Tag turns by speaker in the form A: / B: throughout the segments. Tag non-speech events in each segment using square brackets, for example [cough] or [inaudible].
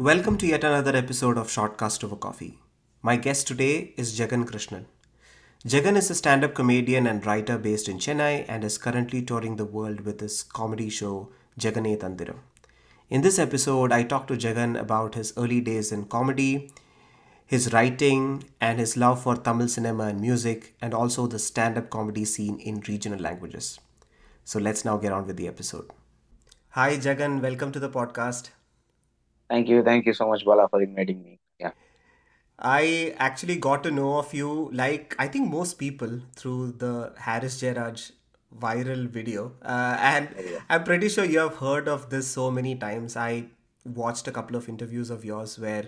A: Welcome to yet another episode of Shortcast over Coffee. My guest today is Jagan Krishnan. Jagan is a stand up comedian and writer based in Chennai and is currently touring the world with his comedy show Jagane Thandhiram. In this episode, I talk to Jagan about his early days in comedy, his writing, and his love for Tamil cinema and music, and also the stand up comedy scene in regional languages. So let's now get on with the episode. Hi, Jagan. Welcome to the podcast.
B: Thank you. Thank you so much, Bala, for inviting me. Yeah.
A: I actually got to know of you, like I think most people, through the Harris Jayaraj viral video. Uh, and
B: Yeah.
A: I'm pretty sure you have heard of this so many times. I watched a couple of interviews of yours where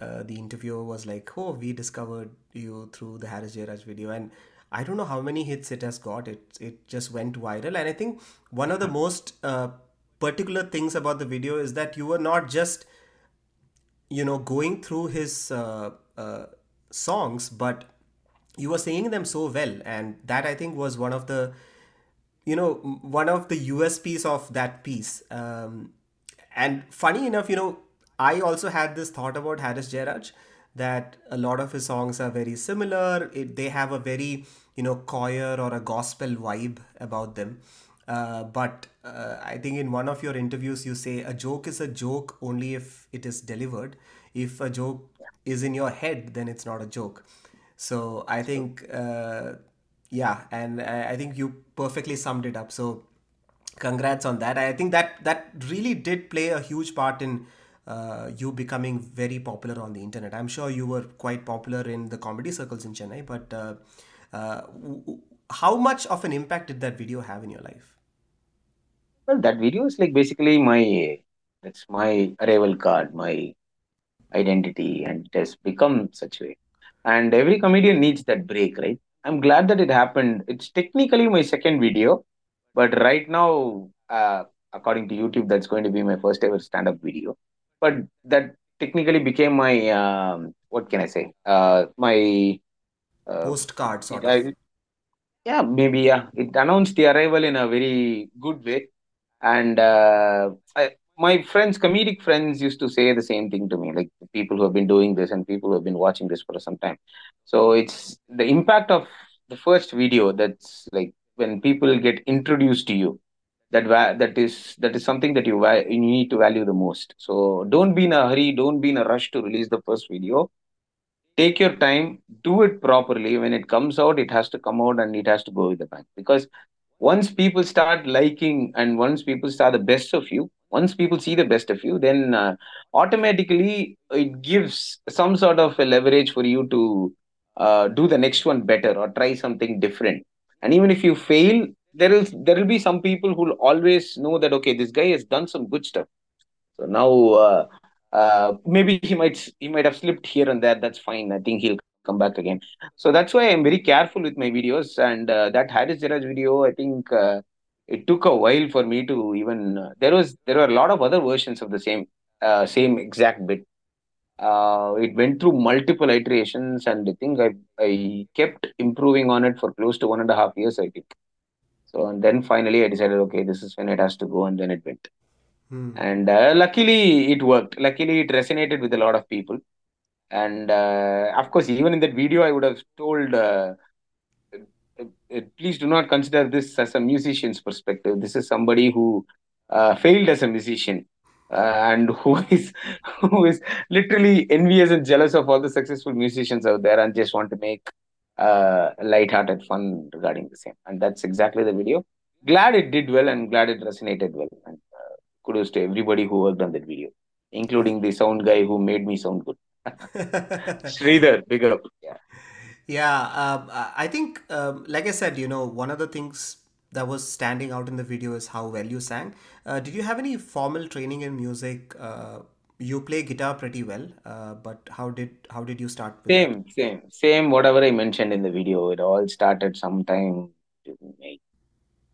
A: uh, the interviewer was like, Oh, we discovered you through the Harris Jayaraj video. And I don't know how many hits it has got. It, it just went viral. And I think one of the most uh, particular things about the video is that you were not just you know going through his uh, uh, songs but you were saying them so well and that i think was one of the you know one of the usps of that piece. Um, and funny enough you know i also had this thought about harris jayaraj that a lot of his songs are very similar. It, they have a very you know choir or a gospel vibe about them uh, but uh, I think in one of your interviews, you say a joke is a joke only if it is delivered. If a joke is in your head, then it's not a joke. So I think, uh, yeah, and I think you perfectly summed it up. So congrats on that. I think that that really did play a huge part in uh, you becoming very popular on the internet. I'm sure you were quite popular in the comedy circles in Chennai, but uh, uh, how much of an impact did that video have in your life?
B: Well, that video is like basically my that's my arrival card, my identity, and it has become such way. And every comedian needs that break, right? I'm glad that it happened. It's technically my second video, but right now, uh, according to YouTube, that's going to be my first ever stand-up video. But that technically became my um, what can I say? Uh, my uh,
A: Postcard, sort of.
B: Yeah, maybe yeah. It announced the arrival in a very good way and uh, I, my friends comedic friends used to say the same thing to me like people who have been doing this and people who have been watching this for some time. So it's the impact of the first video that's like when people get introduced to you that va- that is that is something that you va- you need to value the most. So don't be in a hurry don't be in a rush to release the first video. Take your time do it properly. When it comes out it has to come out and it has to go with the bang. Because once people start liking and once people start the best of you once people see the best of you then uh, automatically it gives some sort of a leverage for you to uh, do the next one better or try something different. And even if you fail there is there will be some people who will always know that okay this guy has done some good stuff. So now uh, uh, maybe he might he might have slipped here and there. That's fine. I think he'll come back again. So that's why i'm very careful with my videos. And uh, that Harris Jayaraj video i think uh, it took a while for me to even uh, there was there were a lot of other versions of the same uh, same exact bit. Uh, it went through multiple iterations and i think i i kept improving on it for close to one and a half years i think. So and then finally i decided okay this is when it has to go and then it went.
A: Hmm.
B: and uh, luckily it worked. Luckily it resonated with a lot of people and uh, of course even in that video i would have told uh, uh, uh, please do not consider this as a musician's perspective. This is somebody who uh, failed as a musician uh, and [laughs] who is who is literally envious and jealous of all the successful musicians out there and just want to make uh, light-hearted fun regarding the same. And that's exactly the video. Glad it did well and glad it resonated well. And kudos to everybody who worked on that video, including the sound guy who made me sound good. [laughs] Sridhar, big up. Yeah.
A: Yeah, um, I think, um, like I said, you know, one of the things that was standing out in the video is how well you sang. Uh, did you have any formal training in music? Uh, you play guitar pretty well, uh, but how did how did you start with that?
B: Same, same, same. Whatever I mentioned in the video, it all started sometime.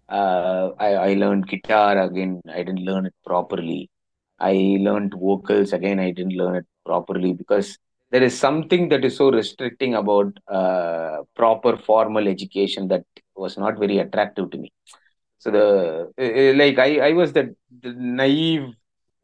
B: Uh, I I learned guitar again. I didn't learn it properly. I learned vocals again. I didn't learn it properly because there is something that is so restricting about uh, proper formal education that was not very attractive to me. So the uh, uh, like I I was the, the naive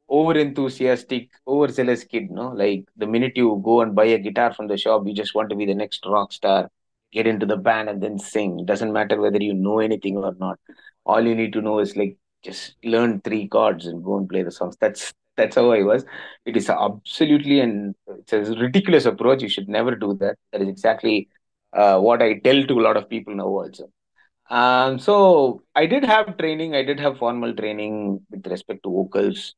B: over enthusiastic, overzealous kid, no? Like the minute you go and buy a guitar from the shop, you just want to be the next rock star, get into the band and then sing. It doesn't matter whether you know anything or not. All you need to know is like just learn three chords and go and play the songs. That's that's how I was. It is absolutely and it's a ridiculous approach. You should never do that. That is exactly uh, what I tell to a lot of people now also. Um, so I did have training. I did have formal training with respect to vocals,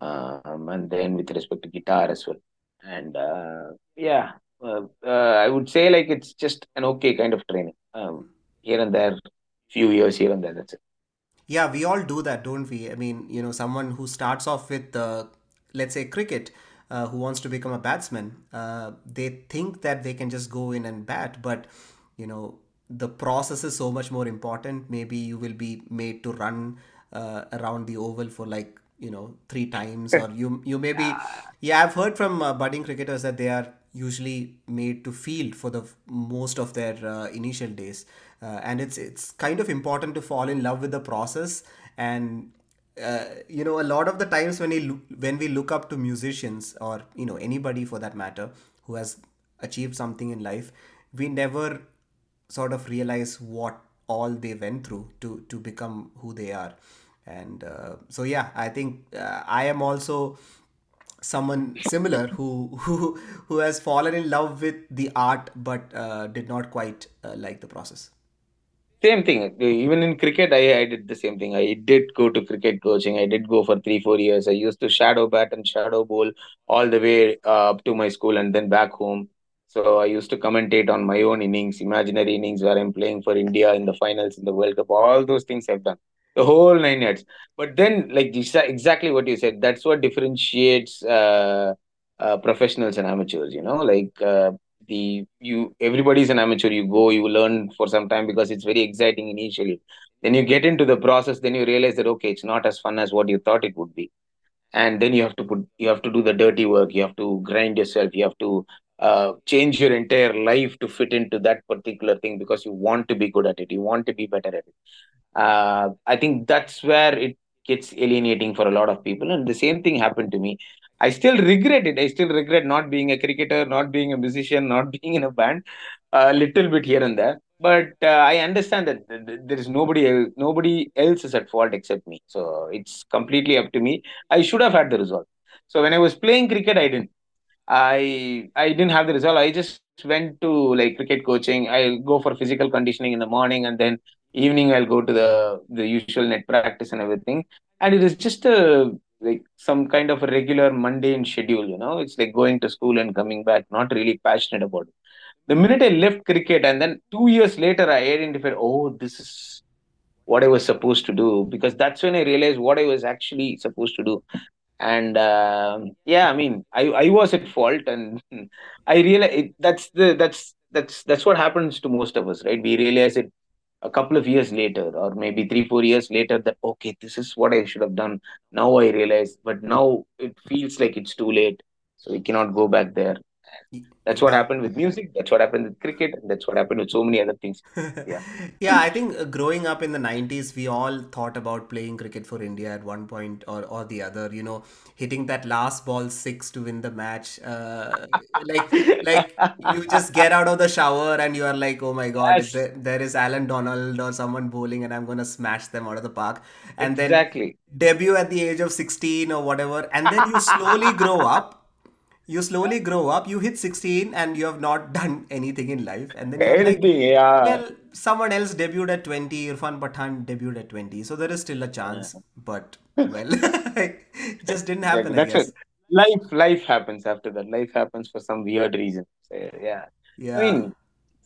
B: um, and then with respect to guitar as well. And uh, yeah, uh, uh, I would say like it's just an okay kind of training. Um, here and there, few years here and there. That's it.
A: Yeah, we all do that, don't we? I mean, you know, someone who starts off with, uh, let's say, cricket, uh, who wants to become a batsman, uh, they think that they can just go in and bat, but, you know, the process is so much more important. Maybe you will be made to run uh, around the oval for like, you know, three times, or you you may be. [laughs] Yeah, I've heard from uh, budding cricketers that they are usually made to field for the most of their uh, initial days. Uh, and it's it's kind of important to fall in love with the process. And uh, you know a lot of the times when we look, when we look up to musicians or you know anybody for that matter who has achieved something in life we never sort of realize what all they went through to to become who they are. And uh, so yeah i think uh, i am also someone similar who who who has fallen in love with the art but uh, did not quite uh, like the process
B: Same thing. Even in cricket, I, I did the same thing. I did go to cricket coaching. I did go for three, four years. I used to shadow bat and shadow bowl all the way uh, up to my school and then back home. So I used to commentate on my own innings, imaginary innings where I'm playing for India in the finals in the World Cup. All those things I've done. The whole nine yards. But then, like exactly what you said, that's what differentiates uh, uh, professionals and amateurs. You know, like uh, the you everybody's an amateur. You go you learn for some time because it's very exciting initially. Then you get into the process then you realize that okay it's not as fun as what you thought it would be. And then you have to put you have to do the dirty work. You have to grind yourself. You have to uh, change your entire life to fit into that particular thing because you want to be good at it you want to be better at it uh, I think that's where it gets alienating for a lot of people. And the same thing happened to me. I still regret it. I still regret not being a cricketer, not being a musician, not [laughs] being in a band, a little bit here and there. But uh, I understand that th- th- there is nobody else, nobody else is at fault except me. So it's completely up to me. I should have had the result. So when I was playing cricket, I didn't. I I didn't have the result. I just went to like cricket coaching. I'll go for physical conditioning in the morning, and then evening I'll go to the the usual net practice and everything. And it is just a like some kind of a regular mundane schedule. You know, it's like going to school and coming back. Not really passionate about it. The minute I left cricket, and then two years later, I identified, oh, this is what I was supposed to do because that's when I realized what I was actually supposed to do and um yeah i mean i i was at fault and [laughs] i realize that's the that's that's that's what happens to most of us right? We realize it a couple of years later or maybe 3 4 years later that okay this is what i should have done. Now i realize but now it feels like it's too late. So we cannot go back there that's what
A: yeah
B: happened with music that's what happened with cricket and that's what happened with so many other things [laughs] yeah
A: yeah, I think uh, growing up in the 90s, we all thought about playing cricket for India at one point or, or the other, you know, hitting that last ball six to win the match. Uh, like, like you just get out of the shower and you are like, oh my God, there, there is Allan Donald or someone bowling and I'm going to smash them out of the park. And then
B: exactly
A: debut at the age of 16 or whatever. And then you slowly grow up you slowly grow up you hit 16 and you have not [laughs] done anything in life and then you're like
B: yeah
A: well someone else debuted at 20 irfan pathan debuted at 20 so there is still a
B: Yeah.
A: chance but [laughs] well it [laughs] just didn't happen i
B: That's it. Life, life happens after that. Life happens for some weird reason. So, yeah. I mean,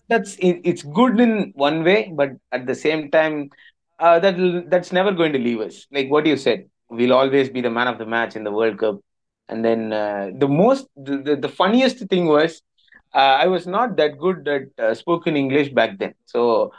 B: that's it, it's good in one way, but at the same time, uh, that that's never going to leave us. Like what you said, we'll always be the man of the match in the World Cup. And then uh, the most, the, the, the funniest thing was, uh, I was not that good at uh, spoken English back then. So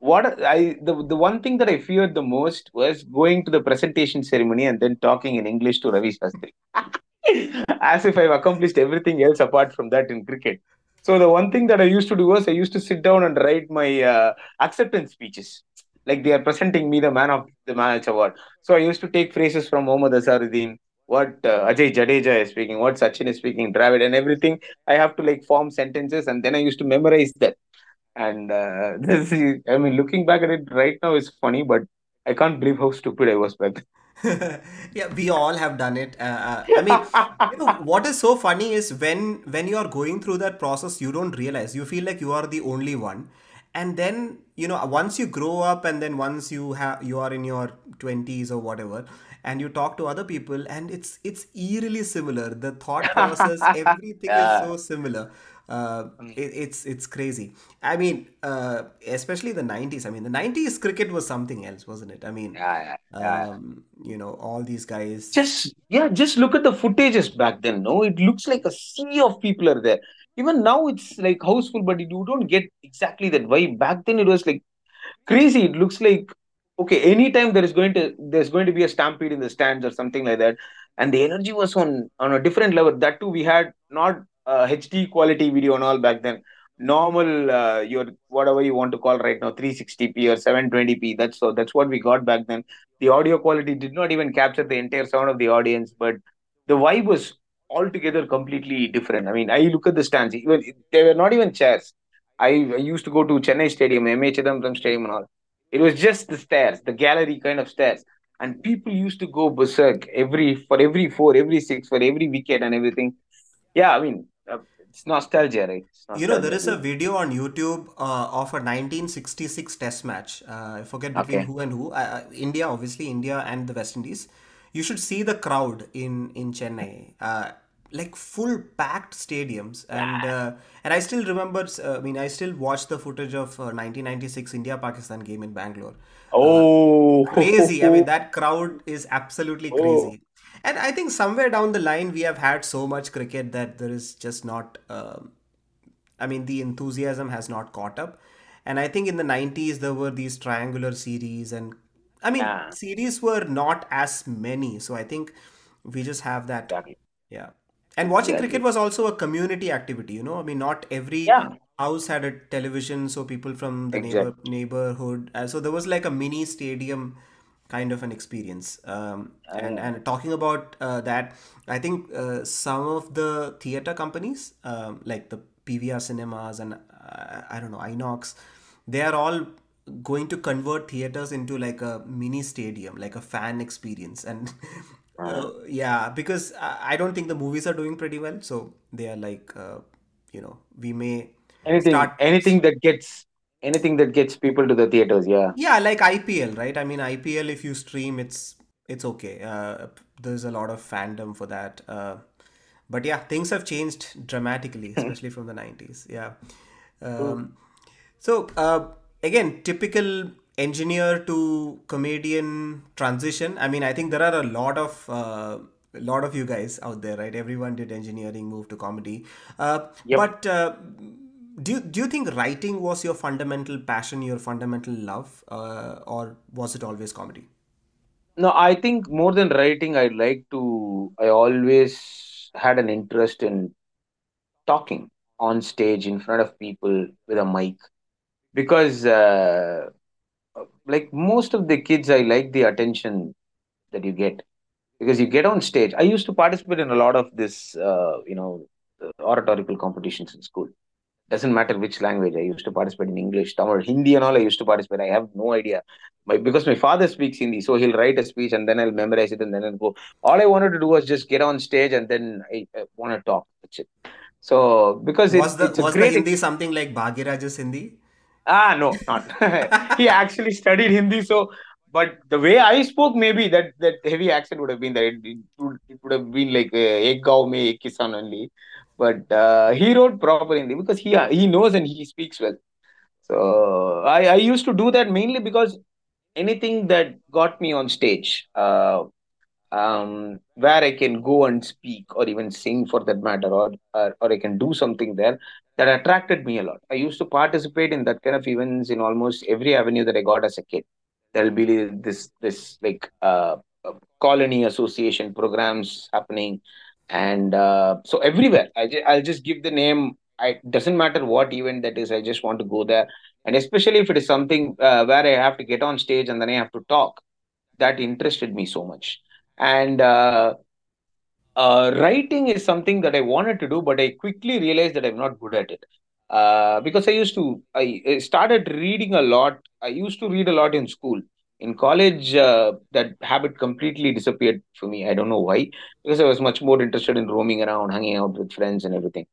B: what I the, the one thing that I feared the most was going to the presentation ceremony and then talking in English to Ravi Shastri. [laughs] As if I've accomplished everything else apart from that in cricket. So the one thing that I used to do was I used to sit down and write my uh, acceptance speeches. Like they are presenting me the man of the match award. So I used to take phrases from Mohammad Azharuddin what uh, Ajay Jadeja is speaking, what Sachin is speaking, Dravid, and everything. I have to like form sentences, and then I used to memorize that. And uh, [laughs] this, is, I mean, looking back at it right now is funny, but I can't believe how stupid I was back [laughs]
A: Yeah, we all have done it. Uh, uh, I mean, you know, what is so funny is when when you are going through that process, you don't realize. You feel like you are the only one. And then, you know, once you grow up and then once you have you are in your 20s or whatever, and you talk to other people and it's it's eerily similar. The thought [laughs] process, everything is
B: yeah.
A: so similar. Uh,
B: Mm.
A: it, it's it's crazy. I mean, uh, especially the 90s. I mean, the 90s cricket was something else, wasn't it? I mean,
B: Yeah, yeah, yeah.
A: um, you know, all these guys.
B: Just yeah, just look at the footages back then. No, it looks like a sea of people are there. Even now, it's like houseful, but you don't get exactly that vibe. Back then, it was like crazy. It looks like okay, anytime there is going to there's going to be a stampede in the stands or something like that, and the energy was on on a different level. That too, we had not uh, HD quality video and all back then. Normal, uh, your whatever you want to call right now, 360p or 720p. That's so that's what we got back then. The audio quality did not even capture the entire sound of the audience, but the vibe was altogether completely different. I mean, I look at the stands, even they were not even chairs. I, I used to go to Chennai Stadium, Chidambaram Stadium, and all. It was just the stairs, the gallery kind of stairs, and people used to go berserk every for every four, every six, for every wicket and everything. Yeah, I mean, uh, it's nostalgia, right? It's
A: You know, there is a video on YouTube uh, of a 1966 Test match. Uh, I forget between
B: Okay.
A: who and who. Uh, uh, India, obviously, India and the West Indies. You should see the crowd in in Chennai. Like full packed stadiums and uh, and I still remember uh, I mean I still watch the footage of uh, 1996 India Pakistan game in Bangalore uh,
B: Oh,
A: crazy I mean that [laughs] crowd is absolutely
B: oh,
A: crazy and I think somewhere down the line we have had so much cricket that there is just not um I mean, the enthusiasm has not caught up. And I think in the 90s, there were these triangular series, and I mean,
B: yeah,
A: series were not as many. So I think we just have that.
B: exactly,
A: Yeah. And watching cricket was also a community activity, you know. I mean, not every
B: Yeah,
A: house had a television, so people from the neighbor neighborhood. Uh, so there was like a mini stadium kind of an experience. Um, and and talking about uh, that, I think uh, some of the theater companies, um, like the PVR cinemas and uh, I don't know Inox, they are all going to convert theaters into like a mini stadium, like a fan experience. And [laughs]
B: uh,
A: uh, yeah, because I I don't think the movies are doing pretty well, so they are like, uh, you know, we may
B: anything,
A: start.
B: anything that gets, anything that gets people to the theaters. Yeah.
A: Yeah, like IPL, right? I mean, IPL, if you stream, it's it's okay. Uh, there's a lot of fandom for that. Uh, but yeah, things have changed dramatically, [laughs] especially from the 90s. Yeah. Um, so uh, again, typical engineer to comedian transition. I mean, I think there are a lot of uh, a lot of you guys out there, right? Everyone did engineering, moved to comedy. Uh,
B: Yep.
A: but uh, do you, do you think writing was your fundamental passion, your fundamental love, uh, or was it always comedy?
B: No, I think more than writing, I like to. I always had an interest in talking on stage in front of people with a mic because, uh, like most of the kids, I like the attention that you get because you get on stage. I used to participate in a lot of this, uh, you know, oratorical competitions in school. Doesn't matter which language. I used to participate in English, Tamil, Hindi, and all. I used to participate. I have no idea, my because my father speaks Hindi, so he'll write a speech and then I'll memorize it and then I'll go. All I wanted to do was just get on stage and then I, I want to talk. That's it. So because
A: Was
B: it's
A: the
B: it's
A: was the Hindi something like Bhagyaraj's Hindi?
B: Ah, no, not. [laughs] he actually studied Hindi, so but the way I spoke, maybe that that heavy accent would have been there. It, it, would, it would have been like uh, ek gaon mein ek kisan only. But uh, he wrote proper Hindi because he he knows and he speaks well. So I I used to do that mainly because anything that got me on stage. Uh, um, where I can go and speak or even sing for that matter, or, or or I can do something there that attracted me a lot. I used to participate in that kind of events in almost every avenue that I got as a kid. There'll be this this like uh, uh, colony association programs happening, and uh, so everywhere. I'll just give the name. I doesn't matter what event that is. I just want to go there, and especially if it is something uh, where I have to get on stage and then I have to talk that interested me so much. And uh, writing is something that I wanted to do, but I quickly realized that I'm not good at it. Uh, because I used to, I, I started reading a lot. I used to read a lot in school. In college, uh, that habit completely disappeared for me. I don't know why, because I was much more interested in roaming around, hanging out with friends, and everything.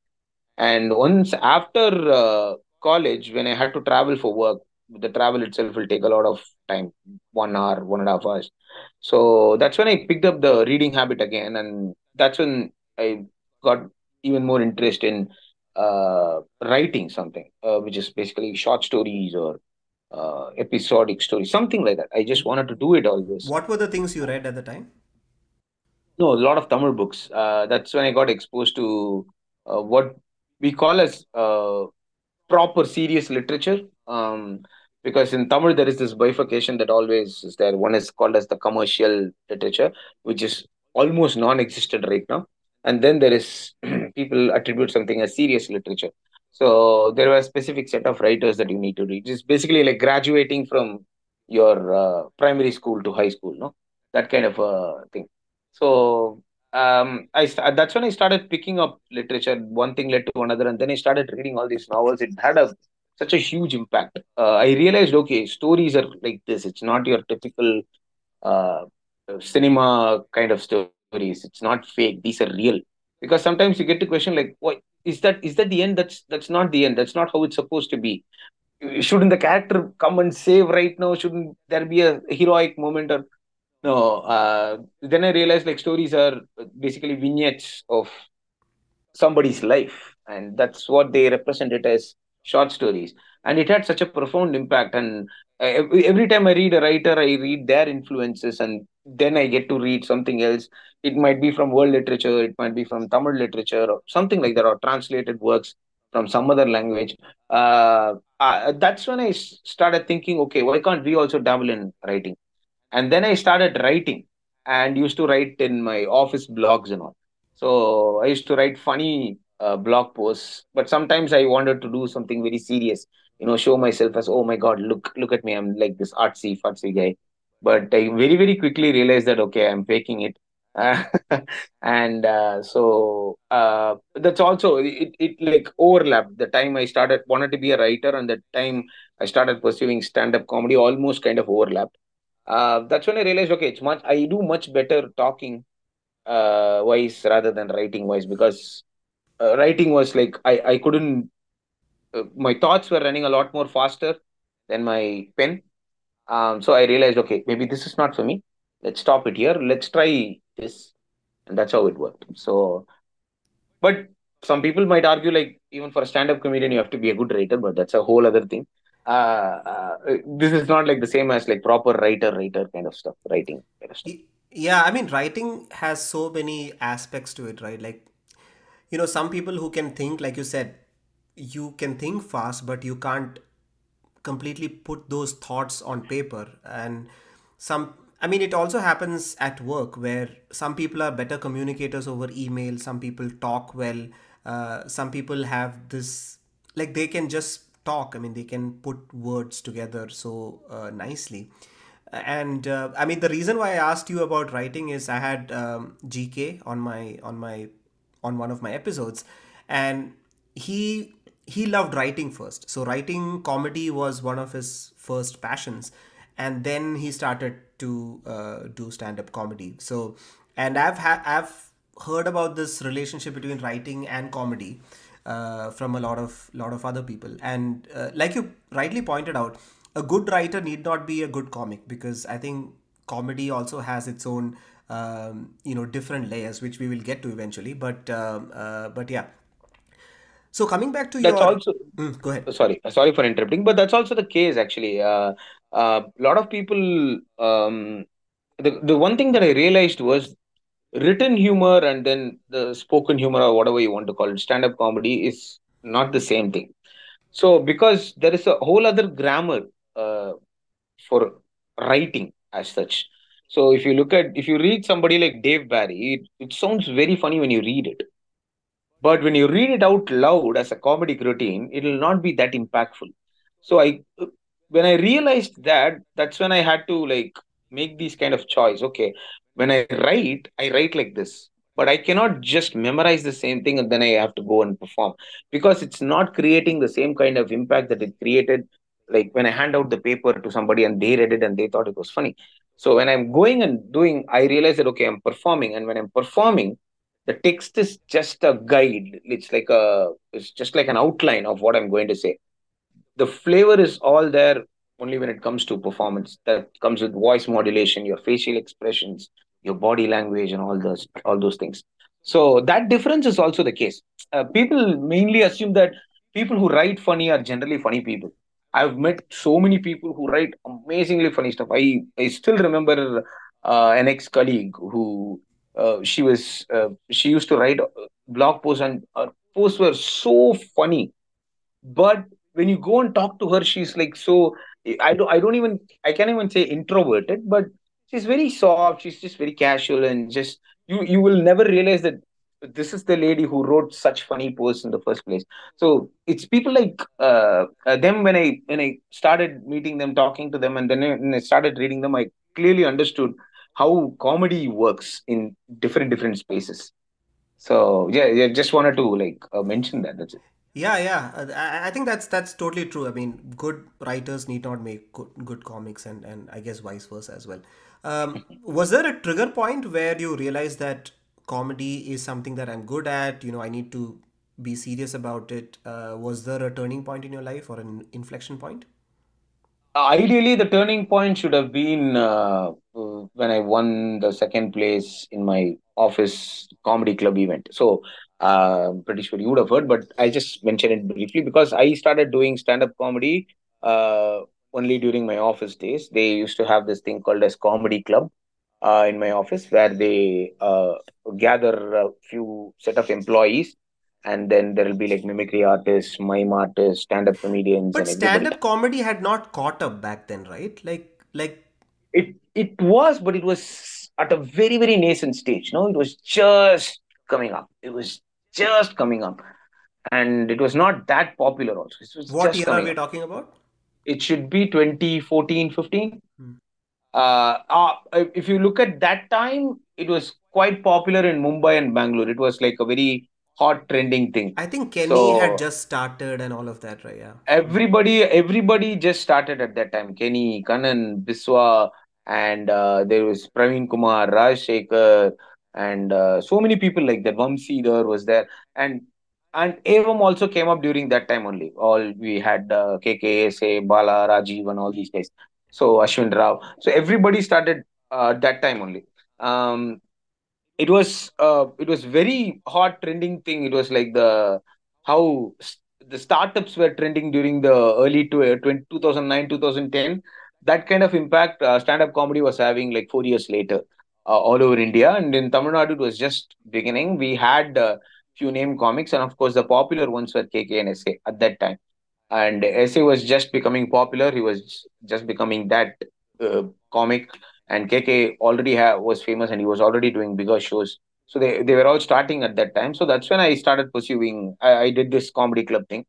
B: And once after uh, college, when I had to travel for work, the travel itself will take a lot of time, one hour, one and a half hours. So that's when I picked up the reading habit again, and that's when I got even more interest in uh, writing something, uh, which is basically short stories or uh, episodic stories, something like that. I just wanted to do it always.
A: What were the things you read at the time?
B: No, a lot of Tamil books. Uh, that's when I got exposed to uh, what we call as uh, proper serious literature. Um, because in Tamil there is this bifurcation that always is there. One is called as the commercial literature, which is almost non-existent right now, and then there is [clears throat] people attribute something as serious literature. So there were a specific set of writers that you need to read. It's basically like graduating from your uh, primary school to high school, no, that kind of a thing. So um, I that's when I started picking up literature. One thing led to another, and then I started reading all these novels. It had a such a huge impact. Uh, I realized, okay, stories are like this. It's not your typical uh, cinema kind of stories. It's not fake. These are real. Because sometimes you get to question like, what is that? Is that the end? That's that's not the end. That's not how it's supposed to be. Shouldn't the character come and save right now? Shouldn't there be a heroic moment or no? Uh, then I realized like stories are basically vignettes of somebody's life and that's what they represent it as short stories and it had such a profound impact and uh, every, every time i read a writer i read their influences and then i get to read something else it might be from world literature it might be from tamil literature or something like that or translated works from some other language uh, that's when i started thinking okay why can't we also dabble in writing and then I started writing and used to write in my office blogs and all. So I used to write funny uh, blog posts, but sometimes I wanted to do something very serious, you know, show myself as, oh my God, look, look at me. I'm like this artsy, fartsy guy. But I very, very quickly realized that, okay, I'm faking it. [laughs] And uh, so uh, that's also it, it like overlapped the time i started wanted to be a writer and the time i started pursuing stand-up comedy almost kind of overlapped uh, that's when I realized, okay, it's much I do much better talking uh wise rather than writing wise because uh, writing was like I I couldn't uh, my thoughts were running a lot more faster than my pen. Um, so I realized, okay, maybe this is not for me. Let's stop it here. Let's try this, and that's how it worked. So, but some people might argue, like even for a stand-up comedian, you have to be a good writer, but that's a whole other thing. Uh, uh, this is not like the same as like proper writer, writer kind of stuff, writing kind of stuff.
A: Yeah, I mean, writing has so many aspects to it, right? Like, you know, some people who can think, like you said, you can think fast, but you can't completely put those thoughts on paper. And some, I mean, it also happens at work where some people are better communicators over email, some people talk well, uh, some people have this, like, they can just talk. I mean, they can put words together so uh, nicely and uh, i mean the reason why i asked you about writing is i had um, gk on my on my on one of my episodes and he he loved writing first so writing comedy was one of his first passions and then he started to uh, do stand up comedy so and i've ha- i've heard about this relationship between writing and comedy uh, from a lot of lot of other people and uh, like you rightly pointed out a good writer need not be a good comic because I think comedy also has its own um, you know different layers which we will get to eventually. But um, uh, but yeah. So coming back to
B: That's
A: your,
B: also
A: Mm, go ahead.
B: sorry sorry for interrupting but that's also the case actually. Uh, uh, a lot of people um, the, the one thing that i realized was written humor and then the spoken humor or whatever you want to call it stand-up comedy is not the same thing. So because there is a whole other grammar uh, for writing as such. So if you look at if you read somebody like dave barry it, it sounds very funny when you read it but when you read it out loud as a comedic routine, it will not be that impactful. So I, when I realized that, that's when I had to like make these kind of choice. Okay, when I write, I write like this. but I cannot just memorize the same thing and then I have to go and perform because it's not creating the same kind of impact that it created. Like when I hand out the paper to somebody and they read it and they thought it was funny. So when I'm going and doing, I realize that okay, I'm performing, and when I'm performing, the text is just a guide. It's like a, it's just like an outline of what I'm going to say. The flavor is all there only when it comes to performance. That comes with voice modulation your facial expressions your body language and all those all those things. So that difference is also the case. Uh, people mainly assume that people who write funny are generally funny people. I've met so many people who write amazingly funny stuff. I i still remember uh, an ex colleague who uh, she was uh, she used to write blog posts and her posts were so funny. But when you go and talk to her she's like so i don't i don't even i can't even say introverted but she's very soft she's just very casual and just you you will never realize that this is the lady who wrote such funny posts in the first place. So it's people like uh, uh, them when i when i started meeting them talking to them and then when i started reading them i clearly understood how comedy works in different different spaces so yeah, yeah just wanted to like uh, mention that that's it
A: Yeah, yeah. uh, I, I think that's that's totally true. I mean, good writers need not make good, good comics, and and I guess vice versa as well. Um, [laughs] was there a trigger point where you realized that comedy is something that I'm good at? You know, I need to be serious about it. Uh, was there a turning point in your life or an inflection point?
B: Ideally, the turning point should have been uh, uh, when I won the second place in my office comedy club event. So, uh, I'm pretty sure you would have heard, but I just mentioned it briefly because I started doing stand up comedy uh, only during my office days. They used to have this thing called as comedy club uh, in my office where they gather a few set of employees and then there will be like mimicry artists, mime artists, stand up comedians,
A: But
B: and
A: stand-up comedy had not caught up back then, right? Like like
B: It it was, but it was at a very very nascent stage. No, it was just coming up. It was just coming up, and it was not that popular. Also, it was
A: what year are we
B: up.
A: talking about?
B: It should be 2014, 15.
A: Hmm.
B: Uh, uh, if you look at that time, it was quite popular in Mumbai and Bangalore. It was like a very hot trending thing.
A: I think Kenny had just started and all of that, right? Yeah.
B: Everybody everybody just started at that time. Kenny kanan biswa and uh, there was praveen kumar raj shekhar and uh, so many people like that. Vamsi there was there. And and evam also came up during that time only. All we had uh, kk say bala rajiv and all these guys. So ashwin rao. So everybody started uh, that time only. Um it was uh, it was very hot trending thing. It was like the how the startups were trending during the early uh, 20, 2009 2010 that kind of impact uh, stand-up comedy was having like four years later uh, all over india. And in tamil nadu it was just beginning. We had uh, few name comics and of course the popular ones were kk and sa at that time. And SA was just becoming popular. He was just becoming that uh, comic, and KK already ha- was famous, and he was already doing bigger shows. So they, they were all starting at that time. So that's when I started pursuing. I, I did this comedy club thing.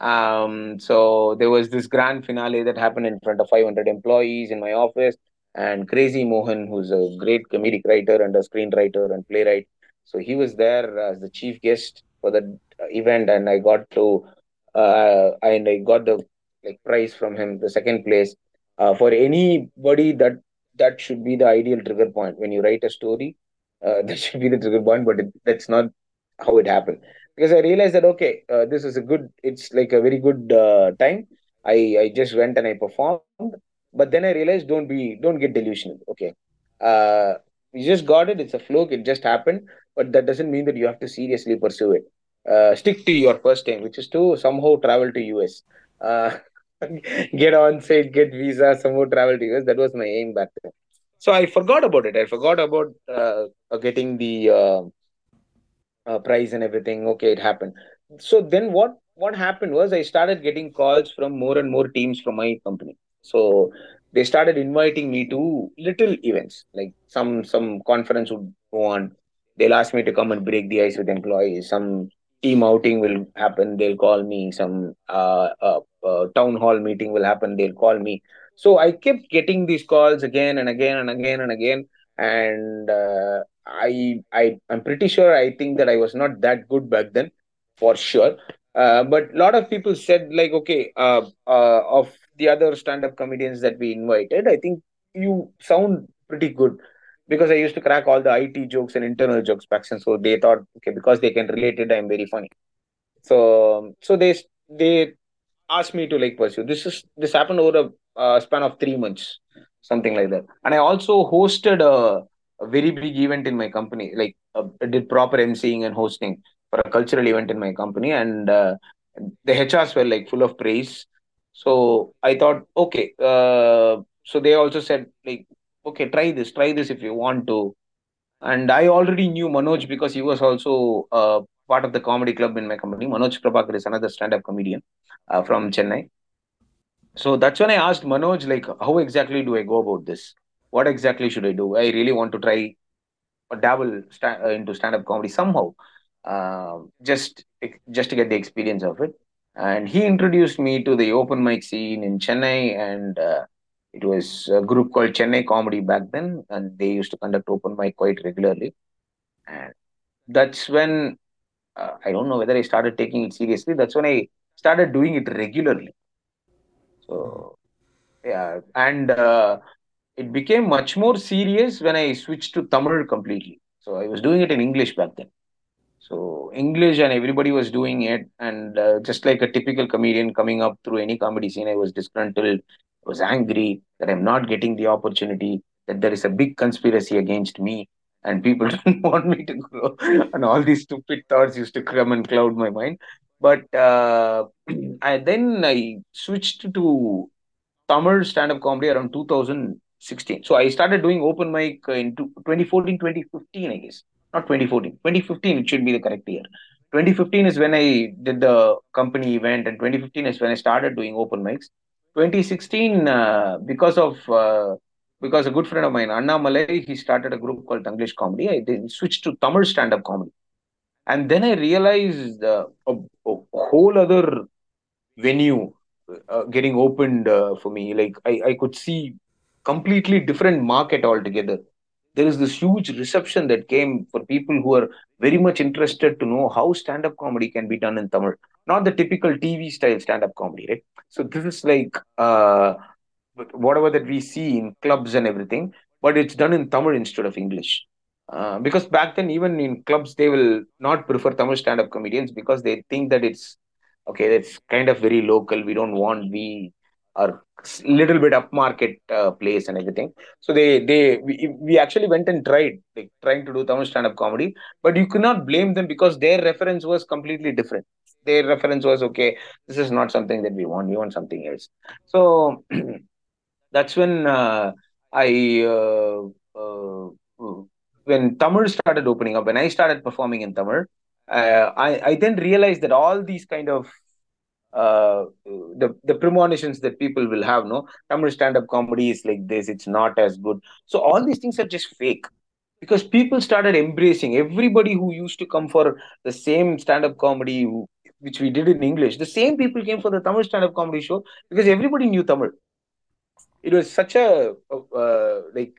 B: Um, so there was this grand finale that happened in front of 500 employees in my office, and Crazy Mohan, who's a great comedic writer and a screenwriter and playwright. So he was there as the chief guest for the event, and I got to uh, and I got the like prize from him, the second place. Uh, for anybody that that should be the ideal trigger point when you write a story. Uh, [laughs] that should be the trigger point, but it, that's not how it happened because I realized that okay, uh, this is a good. It's like a very good uh, time. I I just went and I performed, but then I realized don't be don't get delusional. Okay, uh, you just got it. It's a fluke. It just happened, but that doesn't mean that you have to seriously pursue it. Uh, stick to your first aim, which is to somehow travel to US. Uh, [laughs] get on site, get visa, somehow travel to US. That was my aim back then. So I forgot about it. I forgot about uh, getting the uh, uh, price and everything. Okay, it happened. So then what what happened was I started getting calls from more and more teams from my company. So they started inviting me to little events, like some some conference would go on. They'll ask me to come and break the ice with employees. Some team outing will happen. They'll call me. Some uh, uh, uh, town hall meeting will happen. They'll call me. So I kept getting these calls again and again and again and again and uh, I I I'm pretty sure I think that I was not that good back then, for sure. Uh, but a lot of people said like, okay, uh, of the other stand-up comedians that we invited, I think you sound pretty good because I used to crack all the IT jokes and internal jokes back then. So they thought, okay, because they can relate it, I'm very funny. So so they they asked me to like pursue. This is this happened over a uh, span of three months, something like that. And I also hosted a, a very big event in my company. Like uh, did proper emceeing and hosting for a cultural event in my company, and uh, the HRs were like full of praise. So I thought, okay. Uh, so they also said like, okay, try this, try this if you want to. And I already knew Manoj because he was also uh, part of the comedy club in my company. Manoj Prabhakar is another stand-up comedian uh, from Chennai. So that's when I asked Manoj, like, how exactly do I go about this? What exactly should I do? I really want to try dabble sta- uh, into stand-up comedy somehow, uh, just just to get the experience of it. And he introduced me to the open mic scene in Chennai, and uh, it was a group called Chennai Comedy back then, and they used to conduct open mic quite regularly. And that's when uh, I don't know whether I started taking it seriously. That's when I started doing it regularly. So yeah, and uh, it became much more serious when I switched to Tamil completely. So I was doing it in English back then. So English and everybody was doing it, and uh, just like a typical comedian coming up through any comedy scene, I was disgruntled, I was angry that I'm not getting the opportunity, that there is a big conspiracy against me, and people [laughs] don't want me to grow, and all these stupid thoughts used to come and cloud my mind. But uh, [clears throat] I then I switched to Tamil stand-up comedy around 2016. So I started doing open mic in 2014, 2015, I guess. Not 2014. 2015, it should be the correct year. 2015 is when I did the company event, and 2015 is when I started doing open mics. 2016, uh, because of uh, because a good friend of mine, Annamalai, he started a group called Tanglish Comedy. I then switched to Tamil stand-up comedy. And then I realized uh, a, a whole other venue uh, getting opened uh, for me. Like I, I could see completely different market altogether. There is this huge reception that came for people who are very much interested to know how stand-up comedy can be done in Tamil, not the typical TV style stand-up comedy, right? So this is like uh, whatever that we see in clubs and everything, but it's done in Tamil instead of English. Uh, because back then, even in clubs, they will not prefer Tamil stand-up comedians because they think that it's okay that's kind of very local we don't want we are little bit upmarket uh, place and everything so they they we, we actually went and tried like trying to do Tamil stand-up comedy but you could not blame them because their reference was completely different their reference was okay this is not something that we want we want something else so [clears throat] that's when uh, i uh, uh, when Tamil started opening up when i started performing in Tamil uh, I, I then realized that all these kind of uh, the the premonitions that people will have, no, Tamil stand-up comedy is like this, it's not as good. So all these things are just fake because people started embracing everybody who used to come for the same stand-up comedy which we did in English. The same people came for the Tamil stand-up comedy show because everybody knew Tamil. It was such a uh, like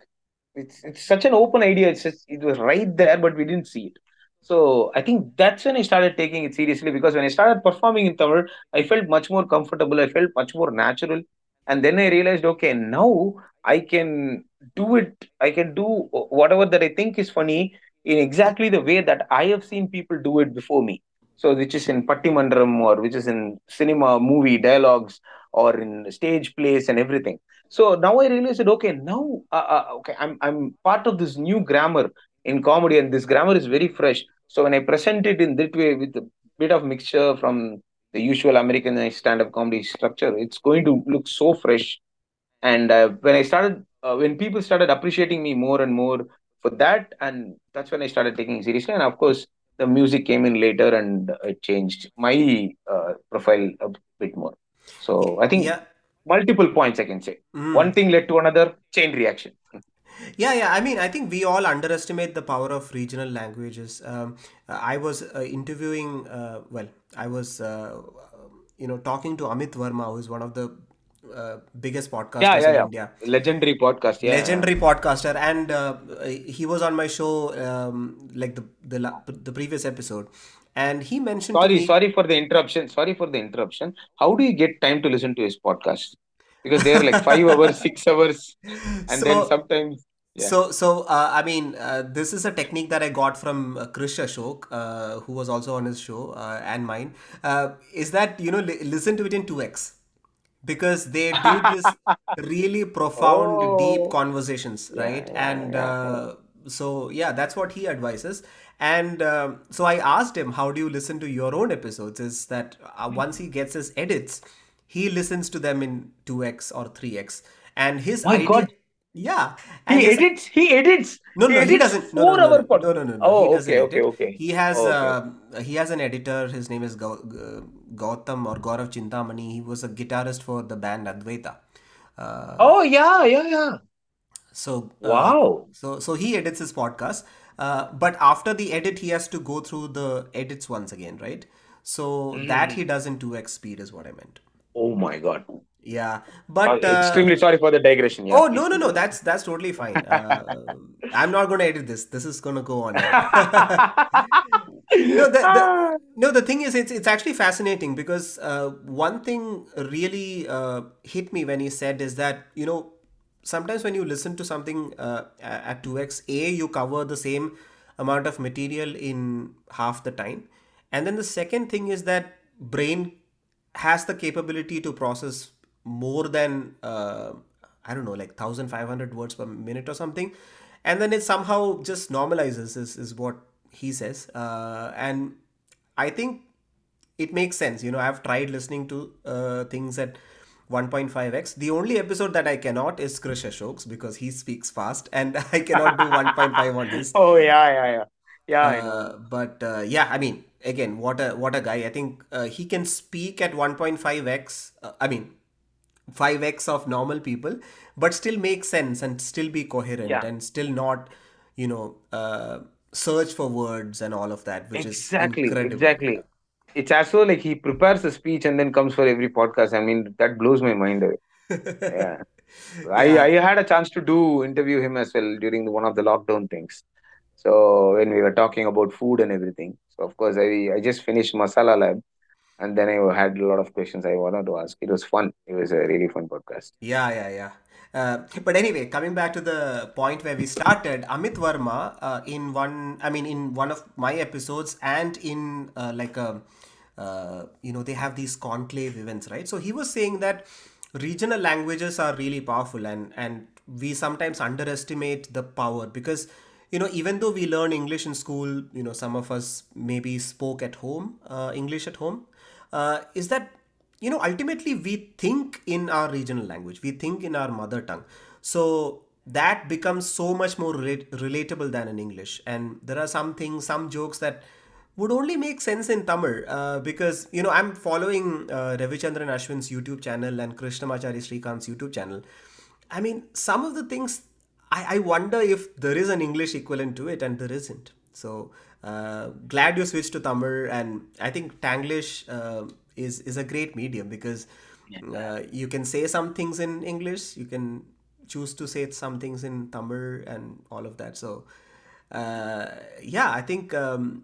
B: it's it's such an open idea. It's just, it was right there, but we didn't see it. So I think that's when I started taking it seriously because when I started performing in Tamil, I felt much more comfortable. I felt much more natural. And then I realized, okay, now I can do it. I can do whatever that I think is funny in exactly the way that I have seen people do it before me. So which is in Pattimandram or which is in cinema, movie, dialogues or in stage plays and everything. So now I realized okay, now uh, uh, okay, I'm I'm part of this new grammar in comedy, and this grammar is very fresh. So when I present it in that way with a bit of mixture from the usual American stand-up comedy structure, it's going to look so fresh. And uh, when I started, uh, when people started appreciating me more and more for that, and that's when I started taking seriously. And of course, the music came in later, and it changed my uh, profile a bit more. So I think
A: Yeah.
B: multiple points I can say.
A: Mm.
B: One thing led to another, chain reaction. [laughs]
A: Yeah, yeah. I mean, I think we all underestimate the power of regional languages. Um, I was uh, interviewing, uh, well, I was, uh, you know, talking to Amit Varma, who is one of the uh, biggest
B: Yeah,
A: podcasters
B: yeah,
A: in
B: yeah.
A: India
B: Legendary podcast. Yeah. yeah.
A: legendary podcaster and uh, he was on my show um, like the, the the previous episode and he mentioned
B: Sorry,
A: me
B: sorry for the interruption. Sorry for the interruption. How do you get time to listen to his podcast? Because they're like five [laughs] hours, six hours, and then sometimes, yeah.
A: so so uh, i mean uh, this is a technique that i got from uh, krish ashok uh, who was also on his show uh, and mine uh, is that you know li- listen to it in 2x because they do this [laughs] really profound deep
B: Oh,
A: conversations
B: yeah,
A: right
B: yeah,
A: and
B: yeah.
A: uh, so yeah that's what he advises and um, so i asked him how do you listen to your own episodes is that uh, once he gets his edits he listens to them in 2x or 3x and his
B: My
A: idea
B: God,
A: yeah and
B: he edits. He edits.
A: no,
B: He
A: no, he doesn't. No, no, no, no, no, no, no, no.
B: Oh, okay, okay, okay,
A: He has
B: okay.
A: um he has an editor. His name is Gau- uh, Gautam or Gaurav Chintamani. He was a guitarist for the band Advaita. Uh,
B: Oh, yeah, yeah, yeah.
A: so uh,
B: Wow.
A: so so he edits his podcast. Uh, but after the edit, he has to go through the edits once again, right? So that
B: Mm.
A: he does in two x speed is what I meant.
B: Oh my God.
A: Yeah, but uh,
B: extremely sorry for the digression. Yeah,
A: Oh no no no that's that's totally fine. Uh, I'm not going to edit this. This is going to go on. [laughs] [laughs] [laughs] no the, the no the thing is it's it's actually fascinating because uh, one thing really uh, hit me when he said is that you know sometimes when you listen to something uh, at 2x a you cover the same amount of material in half the time and then the second thing is that brain has the capability to process more than uh, I don't know, like 1500 words per minute or something. And then it somehow just normalizes, is, is what he says. Uh, and I think it makes sense. You know, I've tried listening to uh, things at 1.5x. The only episode that I cannot is Krish Ashok's because he speaks fast and [laughs] I cannot do 1.5 on his. [laughs]
B: Oh yeah, yeah, yeah. Yeah,
A: Uh, but uh, yeah, I mean, again, what a what a guy! I think uh, he can speak at 1.5x. Uh, mean, 5x of normal people, but still make sense and still be coherent
B: Yeah.
A: and still not, you know, uh, search for words and all of that, which is
B: Exactly,
A: incredible.
B: exactly. It's as though like he prepares a speech and then comes for every podcast. I mean, that blows my mind away. [laughs] Yeah. I,
A: Yeah.
B: I had a chance to do interview him as well during the, one of the lockdown things. So when we were talking about food and everything. So of course I I just finished Masala Lab and then I had a lot of questions I wanted to ask. It was fun. It was a really fun podcast.
A: Yeah, yeah, yeah. Uh, but anyway, coming back to the point where we started, Amit Varma, uh, in one, I mean, in one of my episodes, and in uh, like a, uh, you know, they have these conclave events, right? So he was saying that regional languages are really powerful, and and we sometimes underestimate the power because, you know, even though we learn English in school, you know, some of us maybe spoke at home, uh, English at home, uh, is that you know ultimately we think in our regional language we think in our mother tongue. So that becomes so much more relatable than in english. And there are some things some jokes that would only make sense in tamil uh, because you know i'm following uh, ravichandran ashwin's youtube channel and krishnamachari srikant's youtube channel. I mean some of the things I, I wonder if there is an english equivalent to it and there isn't. So uh, glad you switched to tamil and i think tanglish uh, is is a great medium because uh, you can say some things in English, you can choose to say some things in Tamil and all of that. So uh, yeah, I think um,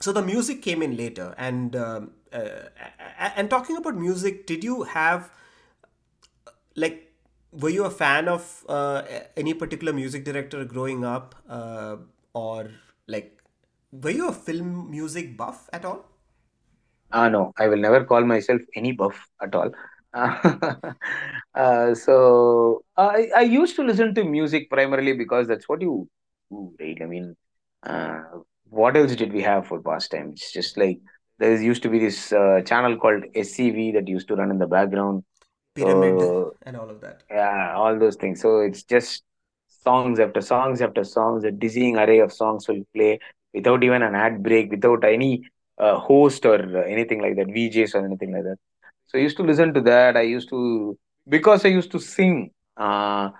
A: so. The music came in later, and um, uh, and talking about music, did you have like were you a fan of uh, any particular music director growing up, uh, or like were you a film music buff at all?
B: Ah, no, I will never call myself any buff at all. [laughs] uh, so I, I used to listen to music primarily because that's what you do, right? I mean, uh, what else did we have for pastime? It's just like there used to be this uh, channel called SCV that used to run in the background.
A: Pyramid
B: So
A: and all of that.
B: yeah, all those things. So it's just songs after songs after songs, a dizzying array of songs will play without even an ad break, without any uh, host or anything like that, VJs or anything like that. So I used to listen to that. I used to because I used to sing uh,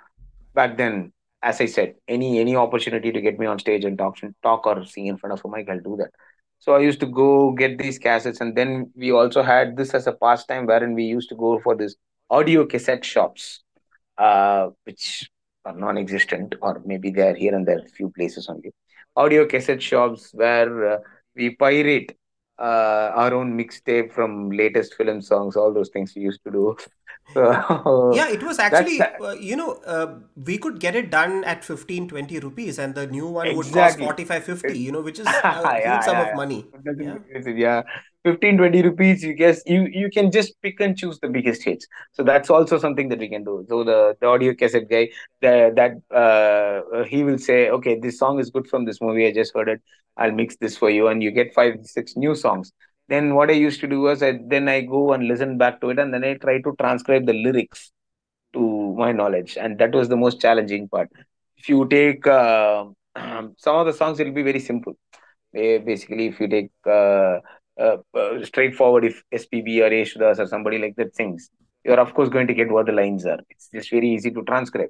B: back then. As I said, any any opportunity to get me on stage and talk talk or sing in front of a mic, I'll do that. So I used to go get these cassettes, and then we also had this as a pastime wherein we used to go for this audio cassette shops, uh, which are non-existent, or maybe they are here and there, few places only. Audio cassette shops where uh, we pirate uh, our own mixtape from latest film songs, all those things we used to do. So
A: Yeah, it was actually, uh, you know, uh, we could get it done at 15, 20 rupees, and the new one would cost
B: Exactly.
A: 45, 50.
B: It-
A: you know, which is a [laughs]
B: yeah,
A: huge
B: yeah,
A: sum of
B: yeah.
A: money. Yeah.
B: look. Yeah. 15, 20 rupees, you guess you you can just pick and choose the biggest hits. So that's also something that we can do. So the, the audio cassette guy, the, that uh, uh, he will say, okay, this song is good from this movie. I just heard it. I'll mix this for you, and you get five, six new songs. Then what I used to do was I then I go and listen back to it, and then I try to transcribe the lyrics to my knowledge, and that was the most challenging part. If you take uh, [clears throat] some of the songs, it'll be very simple. Basically if you take uh, uh, uh, straightforward if SPB or Yeshudas or somebody like that sings you're of course going to get what the lines are. It's just very easy to transcribe.